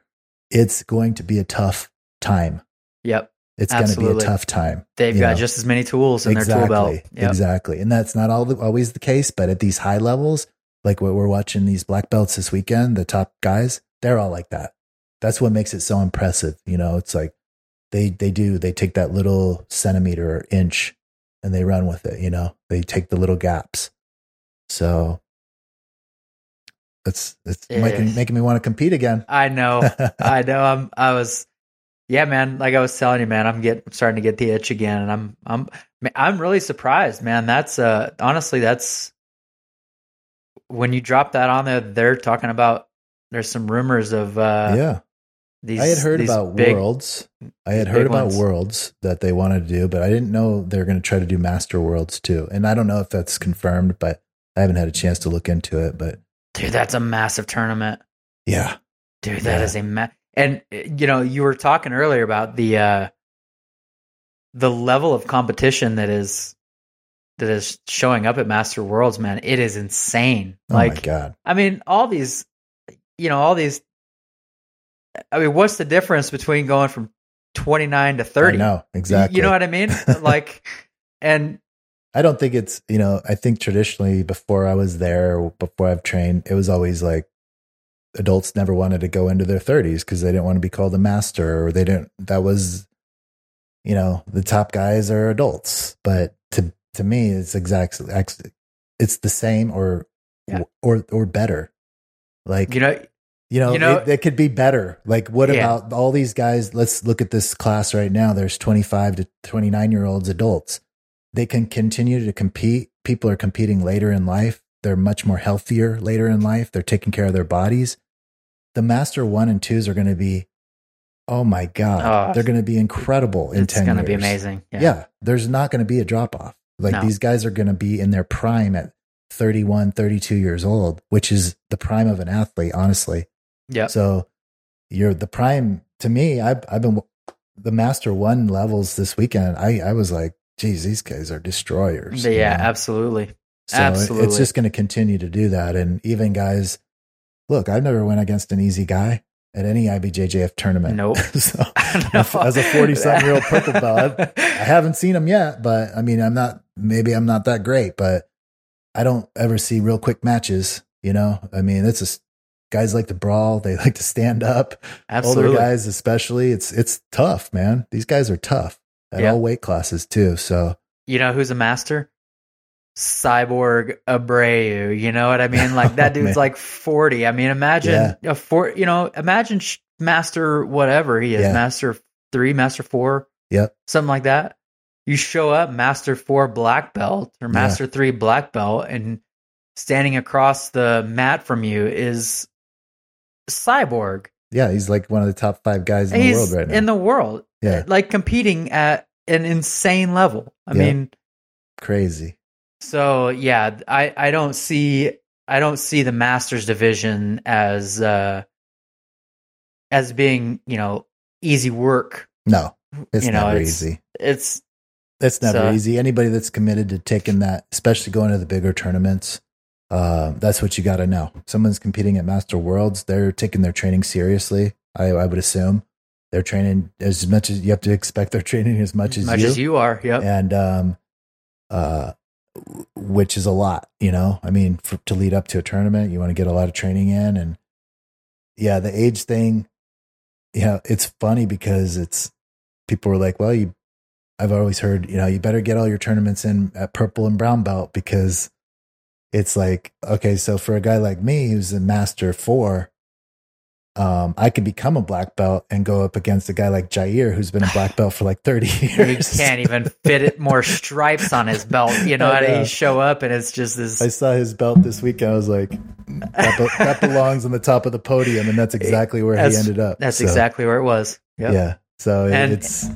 it's going to be a tough time. yep. It's going to be a tough time. They've got know. just as many tools in their tool belt. Exactly. Yep. Exactly. And that's not all the, always the case, but at these high levels, like what we're watching these black belts this weekend, the top guys, they're all like that. That's what makes it so impressive. You know, it's like they they do they take that little centimeter or inch and they run with it, you know. They take the little gaps. So it's it's making making me want to compete again. I know. <laughs> I know. I'm. I was. Yeah, man. Like I was telling you, man. I'm getting starting to get the itch again, and I'm. I'm. I'm really surprised, man. That's uh. Honestly, that's when you drop that on there. They're talking about. There's some rumors of. uh yeah. These. I had heard about big, worlds. I had heard about ones. worlds that they wanted to do, but I didn't know they're going to try to do master worlds too. And I don't know if that's confirmed, but I haven't had a chance to look into it. But Dude, that's a massive tournament. yeah, Dude, that Yeah. is a ma- and uh, you know you were talking earlier about the uh the level of competition that is that is showing up at Master Worlds, man. It is insane. oh my like, god, I mean, all these, you know, all these. I mean, what's the difference between going from twenty nine to thirty? No, exactly. You know what I mean? <laughs> like, and I don't think it's you know. I think traditionally, before I was there, before I've trained, it was always like adults never wanted to go into their thirties because they didn't want to be called a master, or they didn't. That was, you know, the top guys are adults, but to to me, it's exactly it's the same or Yeah. or or better. Like you know, you know, You know- it, it could be better. Like, what Yeah. about all these guys? Let's look at this class right now. There's 25 to 29 year olds, adults. They can continue to compete. People are competing later in life. They're much more healthier later in life. They're taking care of their bodies. The master one and twos are going to be, oh my God, Oh, they're going to be incredible in it's 10 going to be years. amazing. Yeah. there's not going to be a drop off. Like No. these guys are going to be in their prime at 31, 32 years old, which is the prime of an athlete, honestly. Yep. So you're the prime to me. I've I've been the master one levels this weekend. I I was like, geez, these guys are destroyers. you yeah, know? absolutely. So absolutely. it's just going to continue to do that. And even guys, look, I've never went against an easy guy at any IBJJF tournament. Nope. <laughs> so <laughs> as a 40 something year old <laughs> purple belt, I haven't seen him yet, but I mean, I'm not, maybe I'm not that great, but I don't ever see real quick matches. You know, I mean, it's just guys like to brawl. They <laughs> like to stand up. absolutely. Older guys, especially, it's, it's tough, man. These guys are tough at Yeah. all weight classes too. So You know who's a master? Cyborg Abreu. You know what I mean? Like <laughs> oh, that Oh, dude's man. like 40. I mean, imagine a four, you know, imagine sh- master whatever he is, Yeah. master three, master four, Yep. something like that. you show up master 4 black belt or master 3 black belt and standing across the mat from you is cyborg Yeah, he's like one of the top five guys in he's the world right now. in the world Yeah. like competing at an insane level i Yeah. mean Crazy. so yeah i i don't see i don't see the masters division as uh as being you know easy work No, it's You know, never it's- easy. it's It's never So- easy. Anybody that's committed to taking that, especially going to the bigger tournaments, uh, that's what you got to know. Someone's competing at Master Worlds, they're taking their training seriously. I, I would assume they're training as much as you have to expect they're <laughs> training as much as much you, as you are yep and um, uh, which is a lot. You know, I mean, for, to lead up to a tournament, you want to get a lot of training in, and yeah, the age thing. Yeah, it's funny because it's people were like, well, you I've always heard, you know, you better get all your tournaments in at purple and brown belt because it's like, okay, so for a guy like me who's a master four, um, I could become a black belt and go up against a guy like Jair who's been a black belt for like 30 <laughs> years. he can't even fit it more stripes on his belt you <laughs> know I how know. he show up and it's just this I saw his belt this week. I was like, that, be- that belongs on the top of the podium. And that's <laughs> exactly where he ended up. that's So, exactly where it was yep. Yeah. So it- And- it's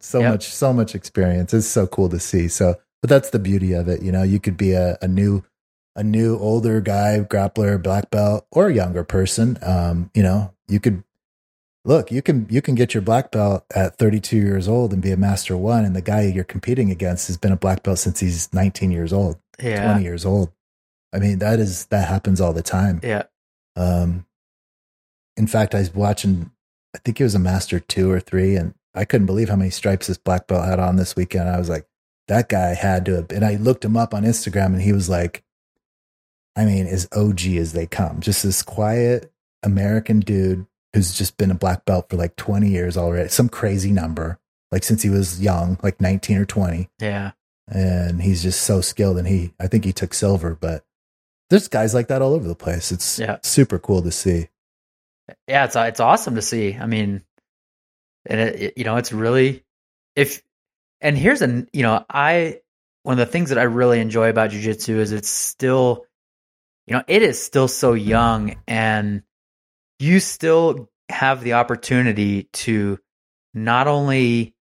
so Yep. much, so much experience. It's so cool to see. So, but that's the beauty of it. You know, you could be a, a new, a new older guy, grappler, black belt, or a younger person. Um, you know, you could look, you can, you can get your black belt at 32 years old and be a master one. And the guy you're competing against has been a black belt since he's 19 years old, yeah 20 years old. I mean, that is, that happens all the time. yeah Um, in fact, I was watching, I think it was a master two or three, and I couldn't believe how many stripes this black belt had on this weekend. I was like, that guy had to have, and I looked him up on Instagram and he was like, I mean, as OG as they come, just this quiet American dude who's just been a black belt for like 20 years already, some crazy number, like since he was young, like 19 or 20 yeah. And he's just so skilled and he i think he took silver but there's guys like that all over the place. It's Yeah. super cool to see. Yeah it's it's awesome to see. I mean and it, it- you know it's really if and here's an you know i one of the things that i really enjoy about jiu-jitsu is it's still you know it is still so young and you still have the opportunity to not only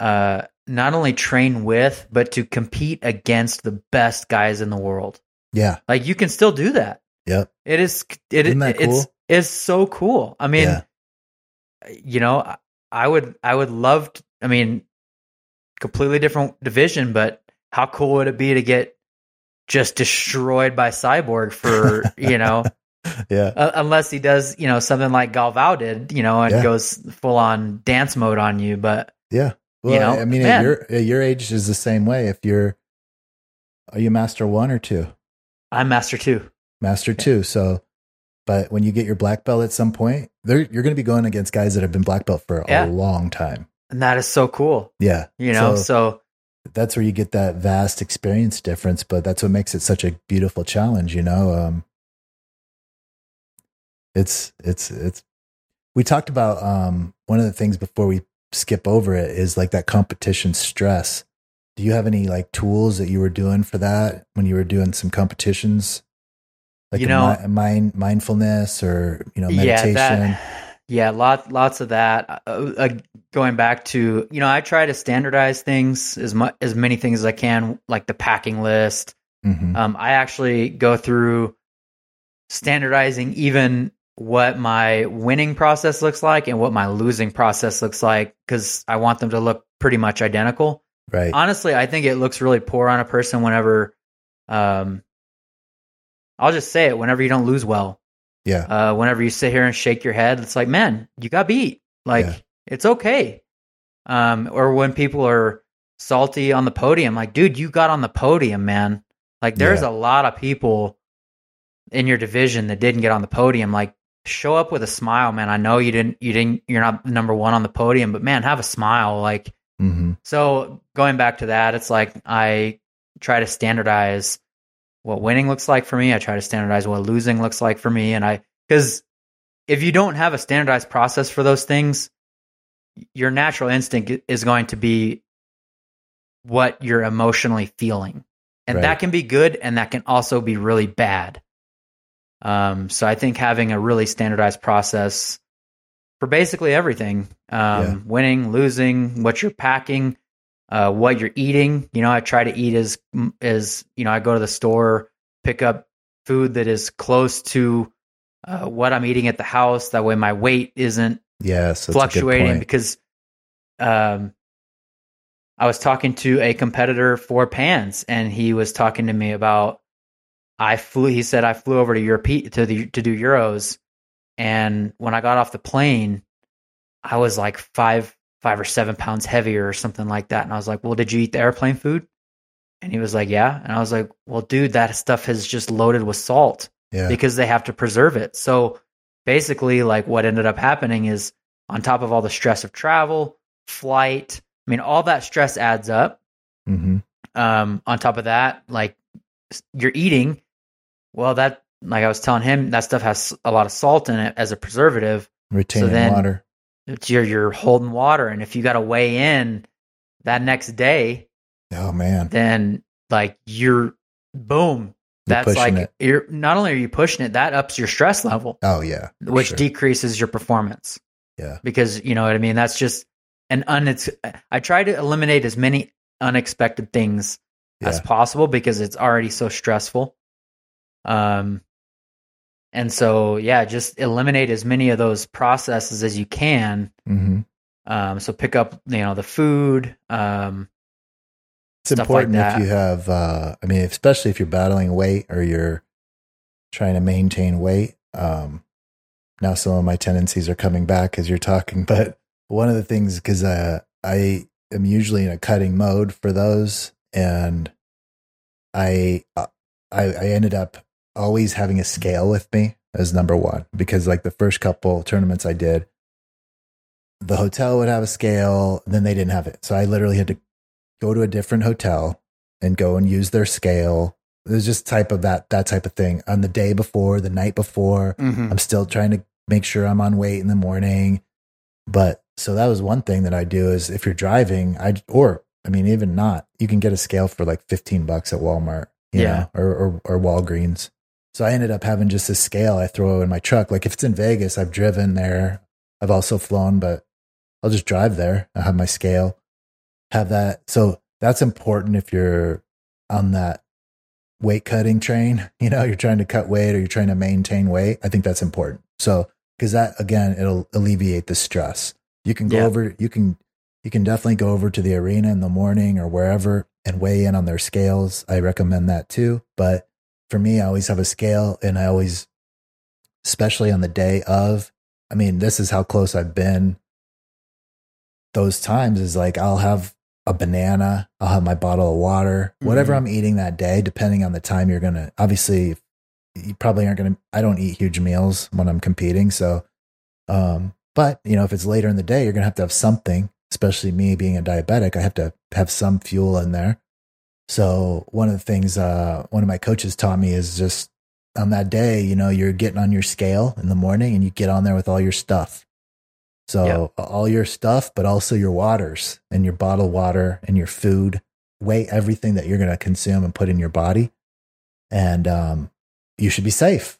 uh not only train with but to compete against the best guys in the world yeah like you can still do that yep it is it Isn't that it's cool? it's so cool. I mean, Yeah. you know, I- I would I would love to, I mean, completely different division, but how cool would it be to get just destroyed by Cyborg for, <laughs> you know, yeah. uh, unless he does, you know, something like Galvao did, you know, and Yeah. goes full on dance mode on you, but yeah. well You know, I- i mean at your at your age is the same way. If you're are you master one or two? I'm master 2. master two so but when you get your black belt at some point you're going to be going against guys that have been black belt for a long time. And that is so cool, yeah. You know. So- so that's where you get that vast experience difference but that's what makes it such a beautiful challenge you know um it's it's it's we talked about um one of the things before we skip over it is like that competition stress. Do you have any like tools that you were doing for that when you were doing some competitions? Like You know- mi- mind mindfulness or you know meditation Yeah, that, yeah, lot, lots of that. Uh, uh, going back to, you know, I try to standardize things as much as many things as I can, like the packing list. Mhm. Um, I actually go through standardizing even what my winning process looks like and what my losing process looks like because I want them to look pretty much identical right honestly, I think it looks really poor on a person whenever, um, I'll just say it, whenever you don't lose well. Yeah Uh, whenever you sit here and shake your head, it's like, man, you got beat. Like, Yeah. it's okay. Um, or when people are salty on the podium, like, dude, you got on the podium, man. Like, there's Yeah. a lot of people in your division that didn't get on the podium. Like, show up with a smile, man. I know you didn't, you didn't, you're not number one on the podium, but man, have a smile. Like, hmm so going back to that, it's like I try to standardize what winning looks like for me. I try to standardize what losing looks like for me. And I, because if you don't have a standardized process for those things, your natural instinct is going to be what you're emotionally feeling. And Right. that can be good and that can also be really bad. Um, so I think having a really standardized process for basically everything, um, Yeah. winning, losing, what you're packing, uh, what you're eating. You know, I try to eat as, as, you know, I go to the store, pick up food that is close to uh, what I'm eating at the house. That way my weight isn't Yes, fluctuating because um, I was talking to a competitor for pans, and he was talking to me about I flew. He said I flew over to Europe to the to do Euros, and when I got off the plane, I was like five five or seven pounds heavier or something like that. And I was like, "Well, did you eat the airplane food?" And he was like, "Yeah." And I was like, "Well, dude, that stuff is just loaded with salt." Yeah, because they have to preserve it. So basically, like what ended up happening is on top of all the stress of travel, flight, I mean, all that stress adds up. hmm Um, on top of that, like you're eating, well, that, like I was telling him, that stuff has a lot of salt in it as a preservative. retaining then- water. It's you're, you're holding water. And if you got to weigh in that next day, Oh man, then like you're boom. You're That's like it. you're not only are you pushing it, that ups your stress level Oh yeah, which sure. decreases your performance yeah, because you know what I mean. That's just an un. I try to eliminate as many unexpected things as possible because it's already so stressful. Um, and so yeah, just eliminate as many of those processes as you can. hmm Um, so pick up you know the food. Um, It's like important that. if you have. Uh, I mean, especially if you're battling weight or you're trying to maintain weight. Um, now some of my tendencies are coming back as you're talking, <laughs> but one of the things because uh, I am usually in a cutting mode for those, and I uh, I, I ended up always having a scale with me as number one because like the first couple tournaments I did, the hotel would have a scale, then they didn't have it, so I literally had to go to a different hotel and go and use their scale. There's just type of that that type of thing on the day before, the night before. Mm-hmm. I'm still trying to make sure I'm on weight in the morning. But so that was one thing that I do is if you're driving, I or I mean even not, you can get a scale for like 15 bucks at Walmart, you Yeah. know, or, or or Walgreens. So I ended up having just a scale I throw in my truck. Like if it's in Vegas, I've driven there. I've also flown, but I'll just drive there. I have my scale, have that. So that's important if you're on that weight cutting train. <laughs> You know, you're trying to cut weight or you're trying to maintain weight. I think that's important. So because that again, it'll alleviate the stress. You can go Yeah. over. You can you can definitely go over to the arena in the morning or wherever and weigh in on their scales. I recommend that too. But for me, I always have a scale and I always, especially on the day of, I mean, this is how close I've been. Those times is like I'll have a banana, I'll have my bottle of water, whatever Mhm. I'm eating that day, depending on the time you're going to, obviously, you probably aren't going to, I don't eat huge meals when I'm competing. So, um, but you know, if it's later in the day, you're going to have to have something, especially me being a diabetic, I have to have some fuel in there. So one of the things, uh, one of my coaches taught me is just on that day, you know, you're getting on your scale in the morning and you get on there with all your stuff. So all your stuff, but also your waters and your bottled water and your food, weigh everything that you're going to consume and put in your body. And, um, you should be safe.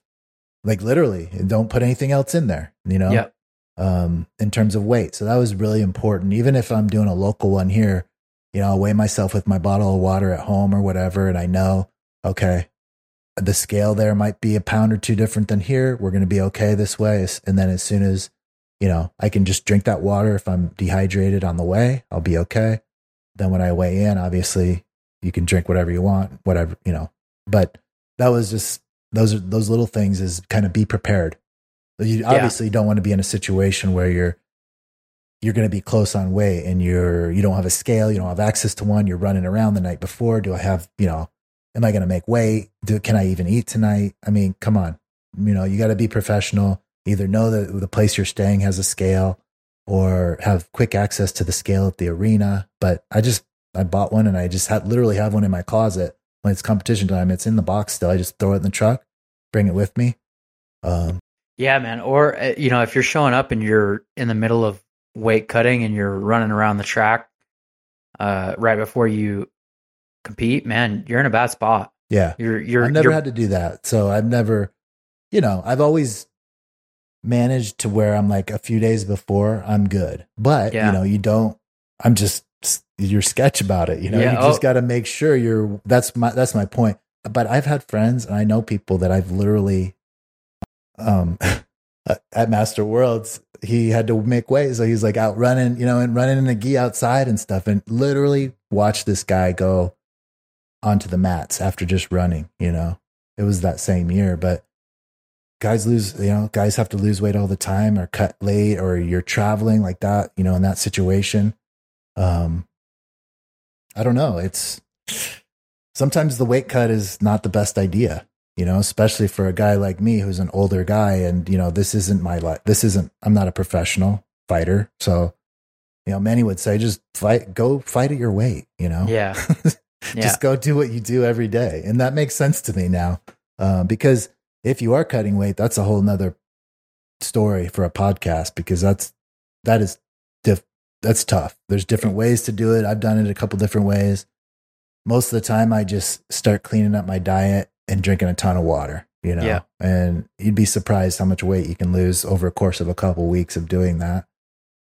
Like literally, don't put anything else in there, you know? Yep. um, in terms of weight. So that was really important. Even if I'm doing a local one here, you know, I'll weigh myself with my bottle of water at home or whatever. And I know, okay, the scale there might be a pound or two different than here. We're going to be okay this way. And then as soon as, you know, I can just drink that water if I'm dehydrated on the way, I'll be okay. Then when I weigh in, obviously you can drink whatever you want, whatever, you know, but that was just, those are those little things is kind of be prepared. You obviously don't want to be in a situation where you're you're going to be close on weight and you're you don't have a scale, you don't have access to one, you're running around the night before. Do I have, you know, am I going to make weight? Do can I even eat tonight? I mean, come on. You know, you got to be professional. Either know that the place you're staying has a scale or have quick access to the scale at the arena. But I just I bought one and I just had literally have one in my closet when it's competition time. It's in the box still. I just throw it in the truck, bring it with me. Um, Yeah, man. Or uh, you know, if you're showing up and you're in the middle of weight cutting and you're running around the track, uh, right before you compete, man, you're in a bad spot. Yeah. You're you're I've never you're, had to do that. So I've never, you know, I've always managed to where I'm like a few days before I'm good. But, Yeah. you know, you don't, I'm just, you're sketch about it. You know, Yeah, you just oh. got to make sure you're, that's my, that's my point. But I've had friends and I know people that I've literally, um, <laughs> at Master Worlds, he had to make way. So he's like out running, you know, and running in a gi outside and stuff and literally watch this guy go onto the mats after just running, you know. It was that same year, but guys lose, you know, guys have to lose weight all the time or cut late or you're traveling like that, you know, in that situation. Um I don't know, it's sometimes the weight cut is not the best idea, you know, especially for a guy like me who's an older guy and, you know, this isn't my life. This isn't I'm not a professional fighter. So, you know, many would say just fight go fight at your weight, you know. yeah. <laughs> Yeah. just go do what you do every day and that makes sense to me now uh, because if you are cutting weight that's a whole nother story for a podcast because that's that is diff- that's tough there's different ways to do it i've done it a couple different ways most of the time i just start cleaning up my diet and drinking a ton of water you know Yeah. and you'd be surprised how much weight you can lose over a course of a couple weeks of doing that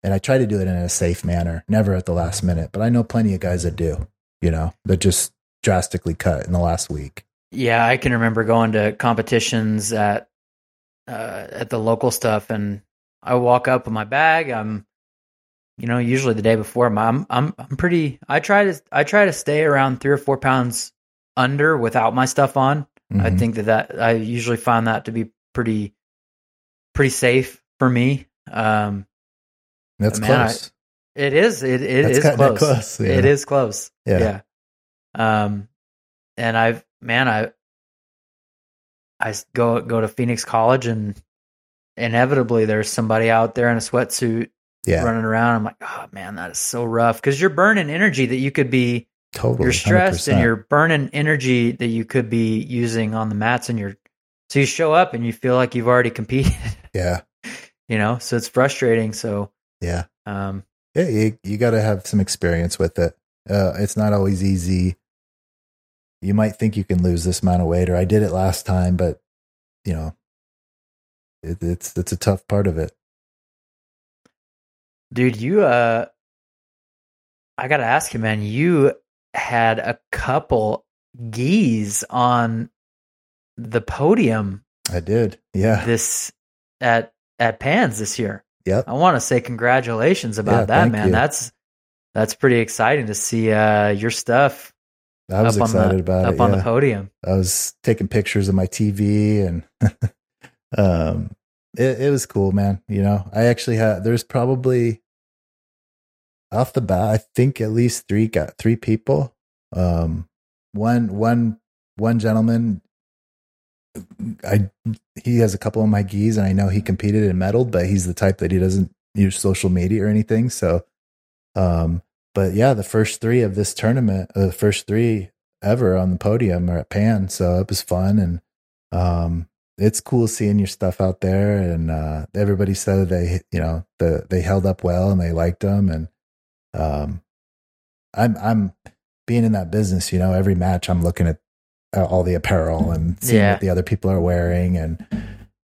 and i try to do it in a safe manner never at the last minute but i know plenty of guys that do you know, that just drastically cut in the last week. Yeah, I can remember going to competitions at uh, at the local stuff, and I walk up with my bag. I'm, you know, usually the day before. I'm I'm I'm pretty. I try to I try to stay around three or four pounds under without my stuff on. I Mhm. think that that I usually find that to be pretty pretty safe for me. Um, that's man, I- close. it is. It it is close. close yeah. It is close. Yeah. yeah. Um, and I've man, I I go go to Phoenix College, and inevitably there's somebody out there in a sweatsuit yeah, running around. I'm like, oh man, that is so rough because you're burning energy that you could be. Totally. you're stressed 100%. and you're burning energy that you could be using on the mats, and you're so you show up and you feel like you've already competed. <laughs> yeah, you know, so it's frustrating. So yeah, um, yeah. You, you got to have some experience with it. Uh, it's not always easy. You might think you can lose this amount of weight, or I did it last time, but you know, it, it's it's a tough part of it. Dude, you uh I gotta ask you, man, you had a couple gis on the podium I did. Yeah. this at at Pans this year. Yep. I want to say congratulations about Yeah, that, man. you. That's that's pretty exciting to see uh your stuff I was up on excited the about up it. on yeah. the podium. I was taking pictures of my TV and <laughs> um it, it was cool, man. You know, I actually had there's probably off the bat, I think at least three got three people. Um one one one gentleman I he has a couple of my gis and I know he competed and medaled, but he's the type that he doesn't use social media or anything. So um but yeah, the first three of this tournament, uh, the first three ever on the podium are at Pan, so it was fun and um, it's cool seeing your stuff out there. And uh, everybody said they, you know, the they held up well and they liked them. And um, I'm I'm being in that business, you know, every match I'm looking at uh, all the apparel and seeing Yeah. what the other people are wearing and.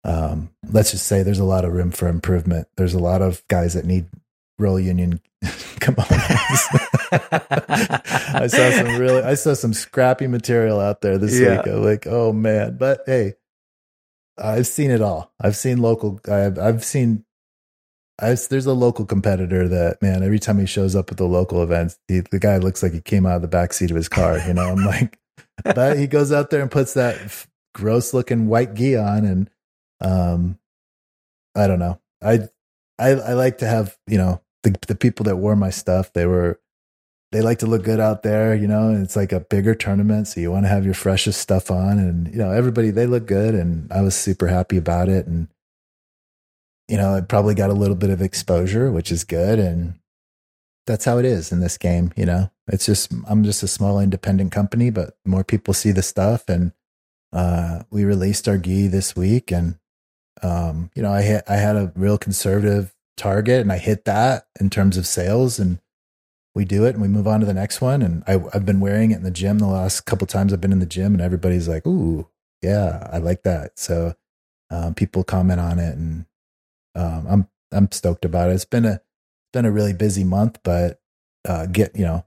Um, let's just say there's a lot of room for improvement. There's a lot of guys that need RollUnion. <laughs> Come on. <laughs> I saw some really, I saw some scrappy material out there this Yeah. week. I'm like, oh man, but hey, I've seen it all. I've seen local. I've I've seen. I've, there's a local competitor that man. Every time he shows up at the local events, he, the guy looks like he came out of the back seat of his car. You know, I'm like, <laughs> but he goes out there and puts that f- gross looking white gi on, and um, I don't know. I I I like to have you know the the people that wore my stuff. They were they like to look good out there, you know, and it's like a bigger tournament. So you want to have your freshest stuff on and, you know, everybody, they look good. And I was super happy about it. And, you know, it probably got a little bit of exposure, which is good. And that's how it is in this game. You know, it's just, I'm just a small independent company, but more people see the stuff. And, uh, we released our gi this week and, um, you know, I hit, I had a real conservative target and I hit that in terms of sales and, we do it and we move on to the next one. And I, I've been wearing it in the gym the last couple times I've been in the gym, and everybody's like, "Ooh, yeah, I like that." So um, people comment on it, and um, I'm I'm stoked about it. It's been a been a really busy month, but uh, get you know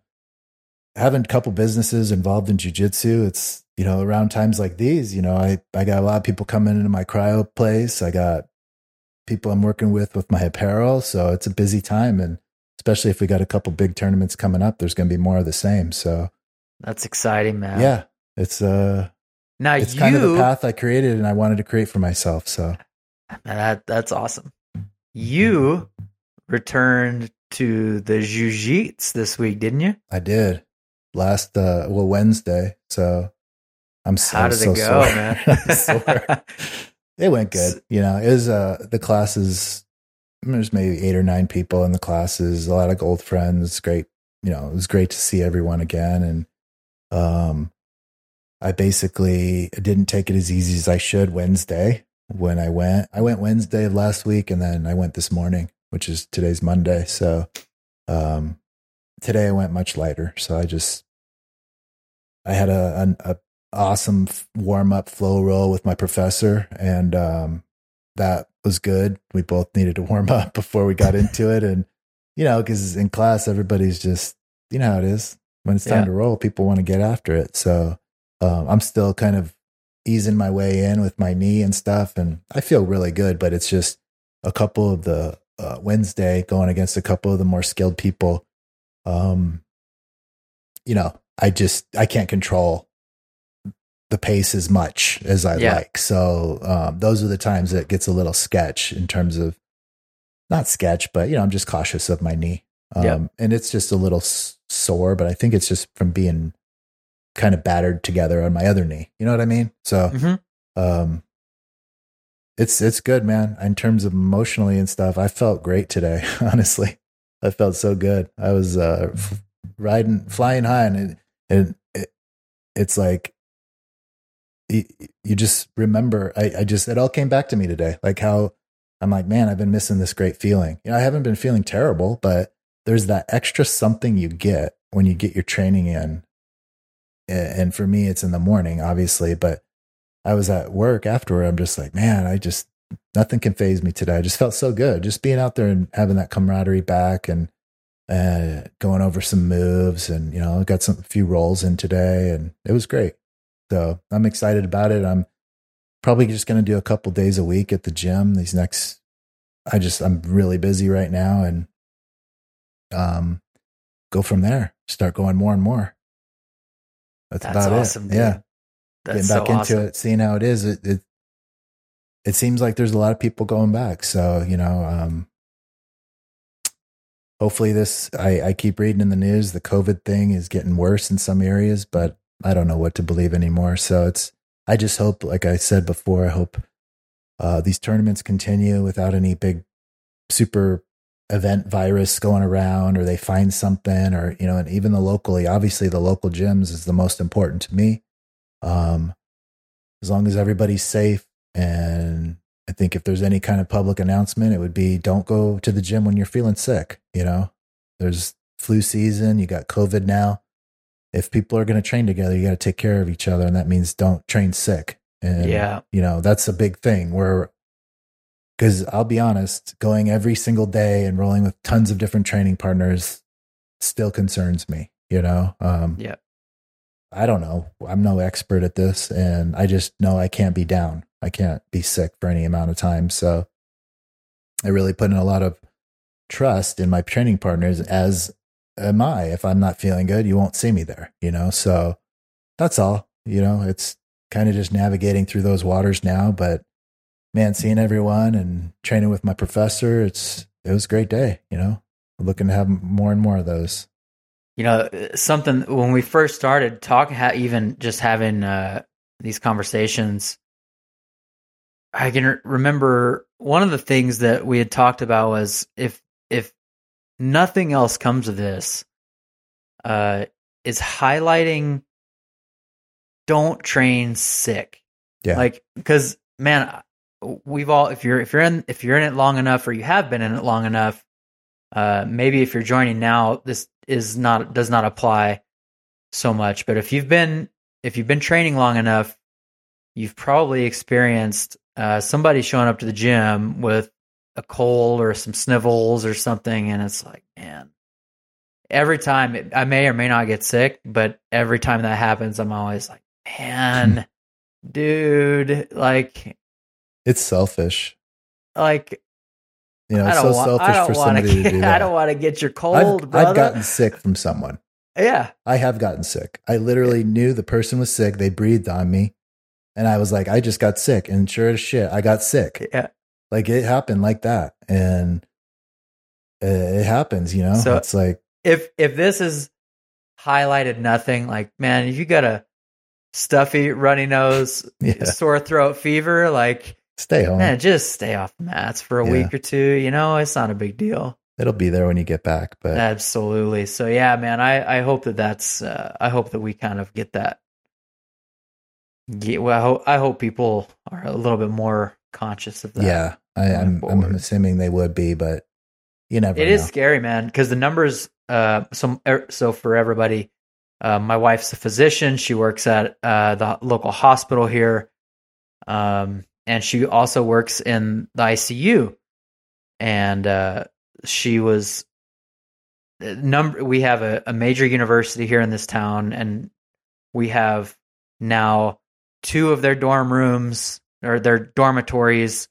having a couple businesses involved in jujitsu. It's you know around times like these, you know, I I got a lot of people coming into my cryo place. I got people I'm working with with my apparel, so it's a busy time, and especially if we got a couple big tournaments coming up, there's going to be more of the same. So that's exciting, man. Yeah, it's uh now it's you, kind of the path I created and I wanted to create for myself. So that that's awesome. You returned to the Jiu-Jitsu this week, didn't you? I did. Last uh well Wednesday. So I'm so, How did so it go, sore. man? <laughs> <laughs> It went good. You know, it was uh the classes there's maybe eight or nine people in the classes, a lot of old friends. Great, you know, it was great to see everyone again. And um I basically didn't take it as easy as I should Wednesday when I went. I went Wednesday of last week and then I went this morning, which is today's Monday. So um today I went much lighter. So I just I had a an a awesome warm up flow roll with my professor and um that was good. We both needed to warm up <laughs> before we got into it. And, you know, because in class, everybody's just, you know how it is. When it's time Yeah. to roll, people want to get after it. So um, I'm still kind of easing my way in with my knee and stuff. And I feel really good, but it's just a couple of the uh, Wednesday going against a couple of the more skilled people. Um, you know, I just, I can't control the pace as much as I Yeah. like. So um, those are the times that it gets a little sketch in terms of not sketch, but you know, I'm just cautious of my knee. Um, Yeah. and it's just a little sore, but I think it's just from being kind of battered together on my other knee. You know what I mean? So Mhm. um, it's it's good, man. In terms of emotionally and stuff, I felt great today. <laughs> Honestly, I felt so good. I was uh, f- riding, flying high, and it, it, it it's like you, you just remember. I, I just it all came back to me today, like how I'm like, man, I've been missing this great feeling. You know, I haven't been feeling terrible, but there's that extra something you get when you get your training in. And for me, it's in the morning, obviously, but I was at work afterward. I'm just like, man, I just, nothing can phase me today. I just felt so good just being out there and having that camaraderie back and uh, going over some moves. And, you know, I got some, a few rolls in today and it was great. So I'm excited about it. I'm probably just going to do a couple days a week at the gym these next, I just, I'm really busy right now and, um, go from there, start going more and more. That's, That's about awesome, it. dude. Yeah That's getting back so into awesome. it, seeing how it is. It, it it seems like there's a lot of people going back. So you know, um, hopefully this. I, I keep reading in the news the COVID thing is getting worse in some areas, but I don't know what to believe anymore. So it's. I just hope, like I said before, I hope uh, these tournaments continue without any big super event virus going around or they find something or you know and even the locally obviously the local gyms is the most important to me. Um as long as everybody's safe and i think if there's any kind of public announcement it would be don't go to the gym when you're feeling sick you know? There's flu season you got covid now. If people are going to train together you got to take care of each other and that means don't train sick. And Yeah. you know that's a big thing. Where because i'll be honest going every single day and rolling with tons of different training partners still concerns me you know um Yeah. I don't know. I'm no expert at this, and I just know I can't be down. I can't be sick for any amount of time. So I really put in a lot of trust in my training partners, as am I. If I'm not feeling good, you won't see me there, you know? So that's all. You know, it's kind of just navigating through those waters now. But man, seeing everyone and training with my professor, it's, it was a great day, you know? Looking to have more and more of those. you know something when we first started talking even just having uh, these conversations i can re- remember one of the things that we had talked about was if if nothing else comes of this uh is highlighting don't train sick Yeah. like because man we've all if you're if you're in if you're in it long enough or you have been in it long enough uh maybe if you're joining now this is not does not apply so much. But if you've been if you've been training long enough, you've probably experienced uh, somebody showing up to the gym with a cold or some snivels or something, and it's like, man, every time it, I may or may not get sick, but every time that happens, I'm always like, man, dude, like It's selfish. like You know, it's so I selfish for somebody to to <laughs> do that. I don't want to get your cold, I've, brother. I've gotten sick from someone. yeah, I have gotten sick. I literally knew the person was sick. They breathed on me. And I was like, I just got sick. And sure as shit, I got sick. yeah. Like it happened like that. And it happens, you know? So- it's like, If if this is highlighted nothing, like man, if you got a stuffy, runny nose, <laughs> yeah, sore throat, fever, like stay home. man, just stay off the mats for a Yeah. week or two. You know, it's not a big deal. It'll be there when you get back. But Absolutely. So yeah, man, I I hope that that's uh, I hope that we kind of get that. Yeah, well, I hope, I hope people are a little bit more conscious of that. yeah, I, going I'm, I'm assuming they would be, but you never it know. is scary, man, because the numbers. Uh, so er, so for everybody, uh, my wife's a physician. She works at uh the local hospital here, um, and she also works in the ICU. And uh, she was number. We have a, a major university here in this town, and we have now two of their dorm rooms or their dormitories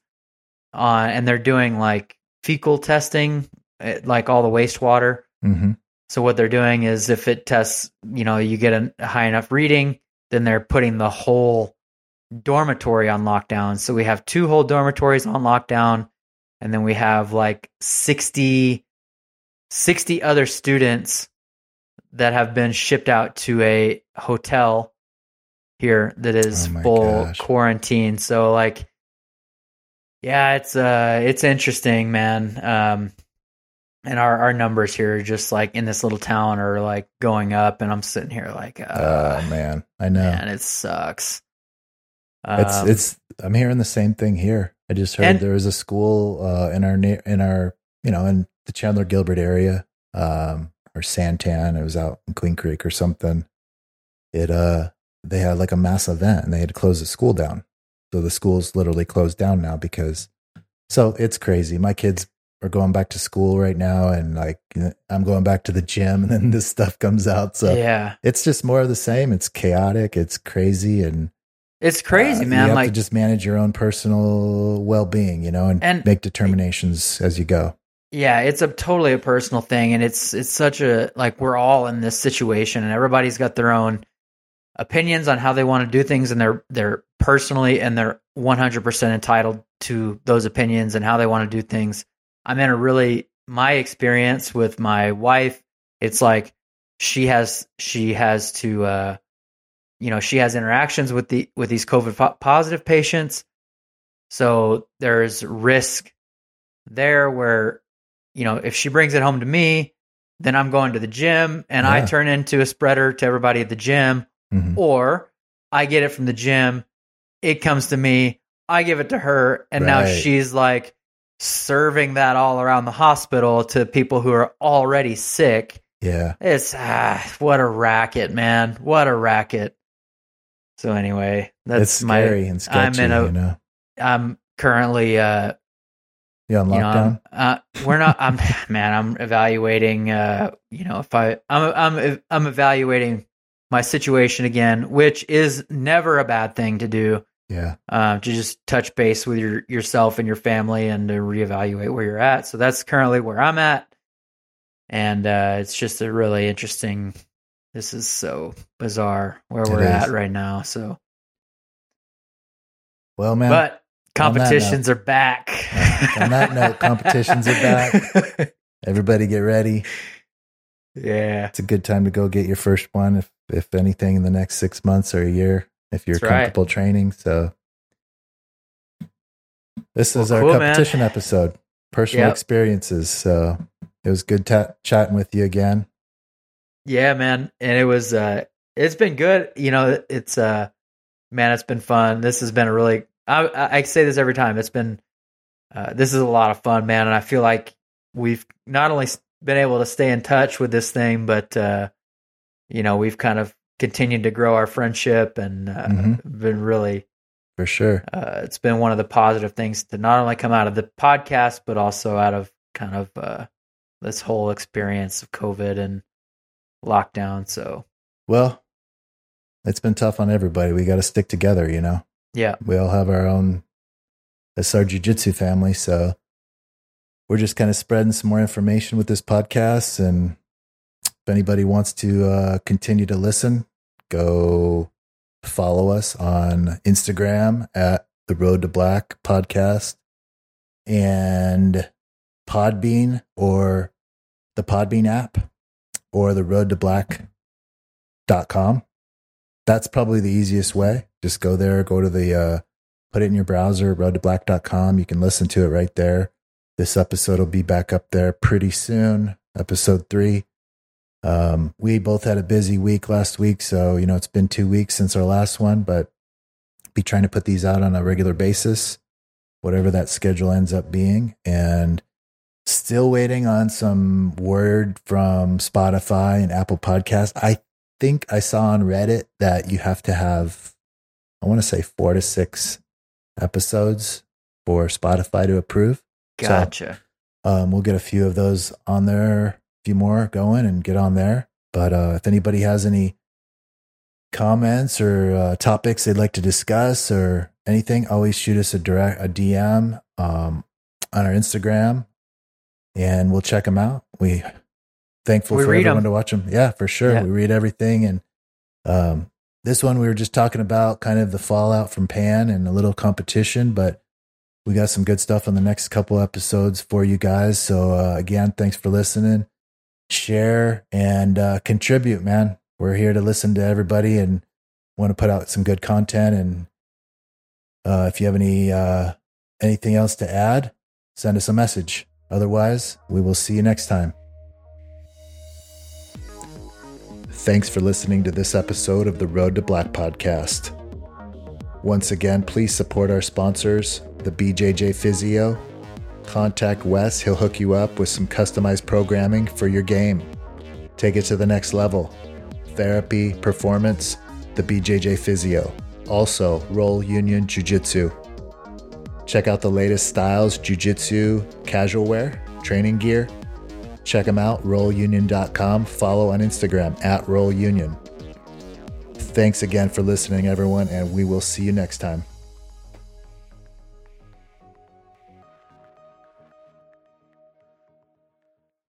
on, and they're doing like fecal testing, eh, like all the wastewater. hmm So what they're doing is if it tests, you know, you get a high enough reading, then they're putting the whole dormitory on lockdown. So we have two whole dormitories on lockdown and then we have like 60 60 other students that have been shipped out to a hotel here that is Oh full gosh. quarantine. So like yeah, it's uh it's interesting, man. Um and our, our numbers here just like in this little town are like going up and I'm sitting here like uh, Oh man, I know. man, it sucks. It's Um, it's. I'm hearing the same thing here. I just heard And- there was a school uh, in our na- in our you know in the Chandler Gilbert area, um, or Santan. It was out in Queen Creek or something. It uh they had like a mass event and they had to close the school down. So the school's literally closed down now because. So it's crazy. My kids are going back to school right now, and like I'm going back to the gym, <laughs> and then this stuff comes out. So yeah. it's just more of the same. It's chaotic. It's crazy, and It's crazy, uh, man. You have Like to just manage your own personal well being, you know, and, And- make determinations as you go. Yeah, it's a totally a personal thing, and it's it's such a like we're all in this situation, and everybody's got their own opinions on how they want to do things, and they're they're personally and they're one hundred percent entitled to those opinions and how they want to do things. I'm in a really my experience with my wife. It's like she has she has to uh, you know she has interactions with the with these COVID po- positive patients, so there's risk there where you know, if she brings it home to me, then I'm going to the gym and I turn into a spreader to everybody at the gym, Mhm. or I get it from the gym, it comes to me, I give it to her, and now she's like serving that all around the hospital to people who are already sick. Yeah. It's ah, what a racket, man. What a racket. So anyway, that's it's my scary and I'm in a- you know. I'm currently uh You on you know, lockdown? Uh, we're not. I'm <laughs> man. I'm evaluating. Uh, you know, if I, I'm, I'm, I'm evaluating my situation again, which is never a bad thing to do. yeah. Uh, to just touch base with your yourself and your family and to reevaluate where you're at. So that's currently where I'm at, and uh, it's just a really interesting. This is so bizarre where It we're is. at right now. So, Well, man, but competitions are back. on that note, competitions are back. <laughs> everybody get ready. yeah. It's a good time to go get your first one, if if anything, in the next six months or a year, if you're That's right. comfortable training. So, this is our cool, man. competition episode, personal Yep. experiences. So, it was good chatting with you again. Yeah, man. And it was uh it's been good. You know, it's uh man, it's been fun. This has been a really I I say this every time. It's been uh this is a lot of fun, man, and I feel like we've not only been able to stay in touch with this thing, but uh, you know, we've kind of continued to grow our friendship and uh, Mhm. been really For sure. uh, it's been one of the positive things to not only come out of the podcast, but also out of kind of uh, this whole experience of COVID and lockdown. So, Well, it's been tough on everybody. We got to stick together, you know. yeah, We all have our own. It's our jujitsu family, so we're just kind of spreading some more information with this podcast. And if anybody wants to uh, continue to listen, go follow us on Instagram at the Road to Black podcast and Podbean or the Podbean app or the Road to Black dot com. That's probably the easiest way. Just go there, go to the uh, put it in your browser, roadtoblack.com. You can listen to it right there. This episode will be back up there pretty soon, episode three. Um, we both had a busy week last week, so you know it's been two weeks since our last one, but be trying to put these out on a regular basis, whatever that schedule ends up being, and still waiting on some word from Spotify and Apple Podcast. I think I saw on Reddit that you have to have, I want to say four to six episodes for Spotify to approve. So- gotcha. Um, we'll get a few of those on there, a few more going and get on there. But uh, if anybody has any comments or uh, topics they'd like to discuss or anything, always shoot us a direct a DM um, on our Instagram, and we'll check them out. We thankful We for everyone to watch them. Yeah, for sure. Yeah. We read everything, and um, this one we were just talking about kind of the fallout from Pan and a little competition, but we got some good stuff on the next couple episodes for you guys. So uh, again, thanks for listening. Share and uh, contribute, man. We're here to listen to everybody and want to put out some good content. And uh, if you have any uh, anything else to add, send us a message. Otherwise, we will see you next time. Thanks for listening to this episode of the Road to Black podcast. Once again, please support our sponsors, the BJJ Physio. Contact Wes, he'll hook you up with some customized programming for your game. Take it to the next level. Therapy, performance, the BJJ Physio. Also, RollUnion Jiu Jitsu. Check out the latest styles Jiu Jitsu casual wear, training gear. Check them out, rollunion.com. Follow on Instagram at rollunion. Thanks again for listening, everyone, and we will see you next time.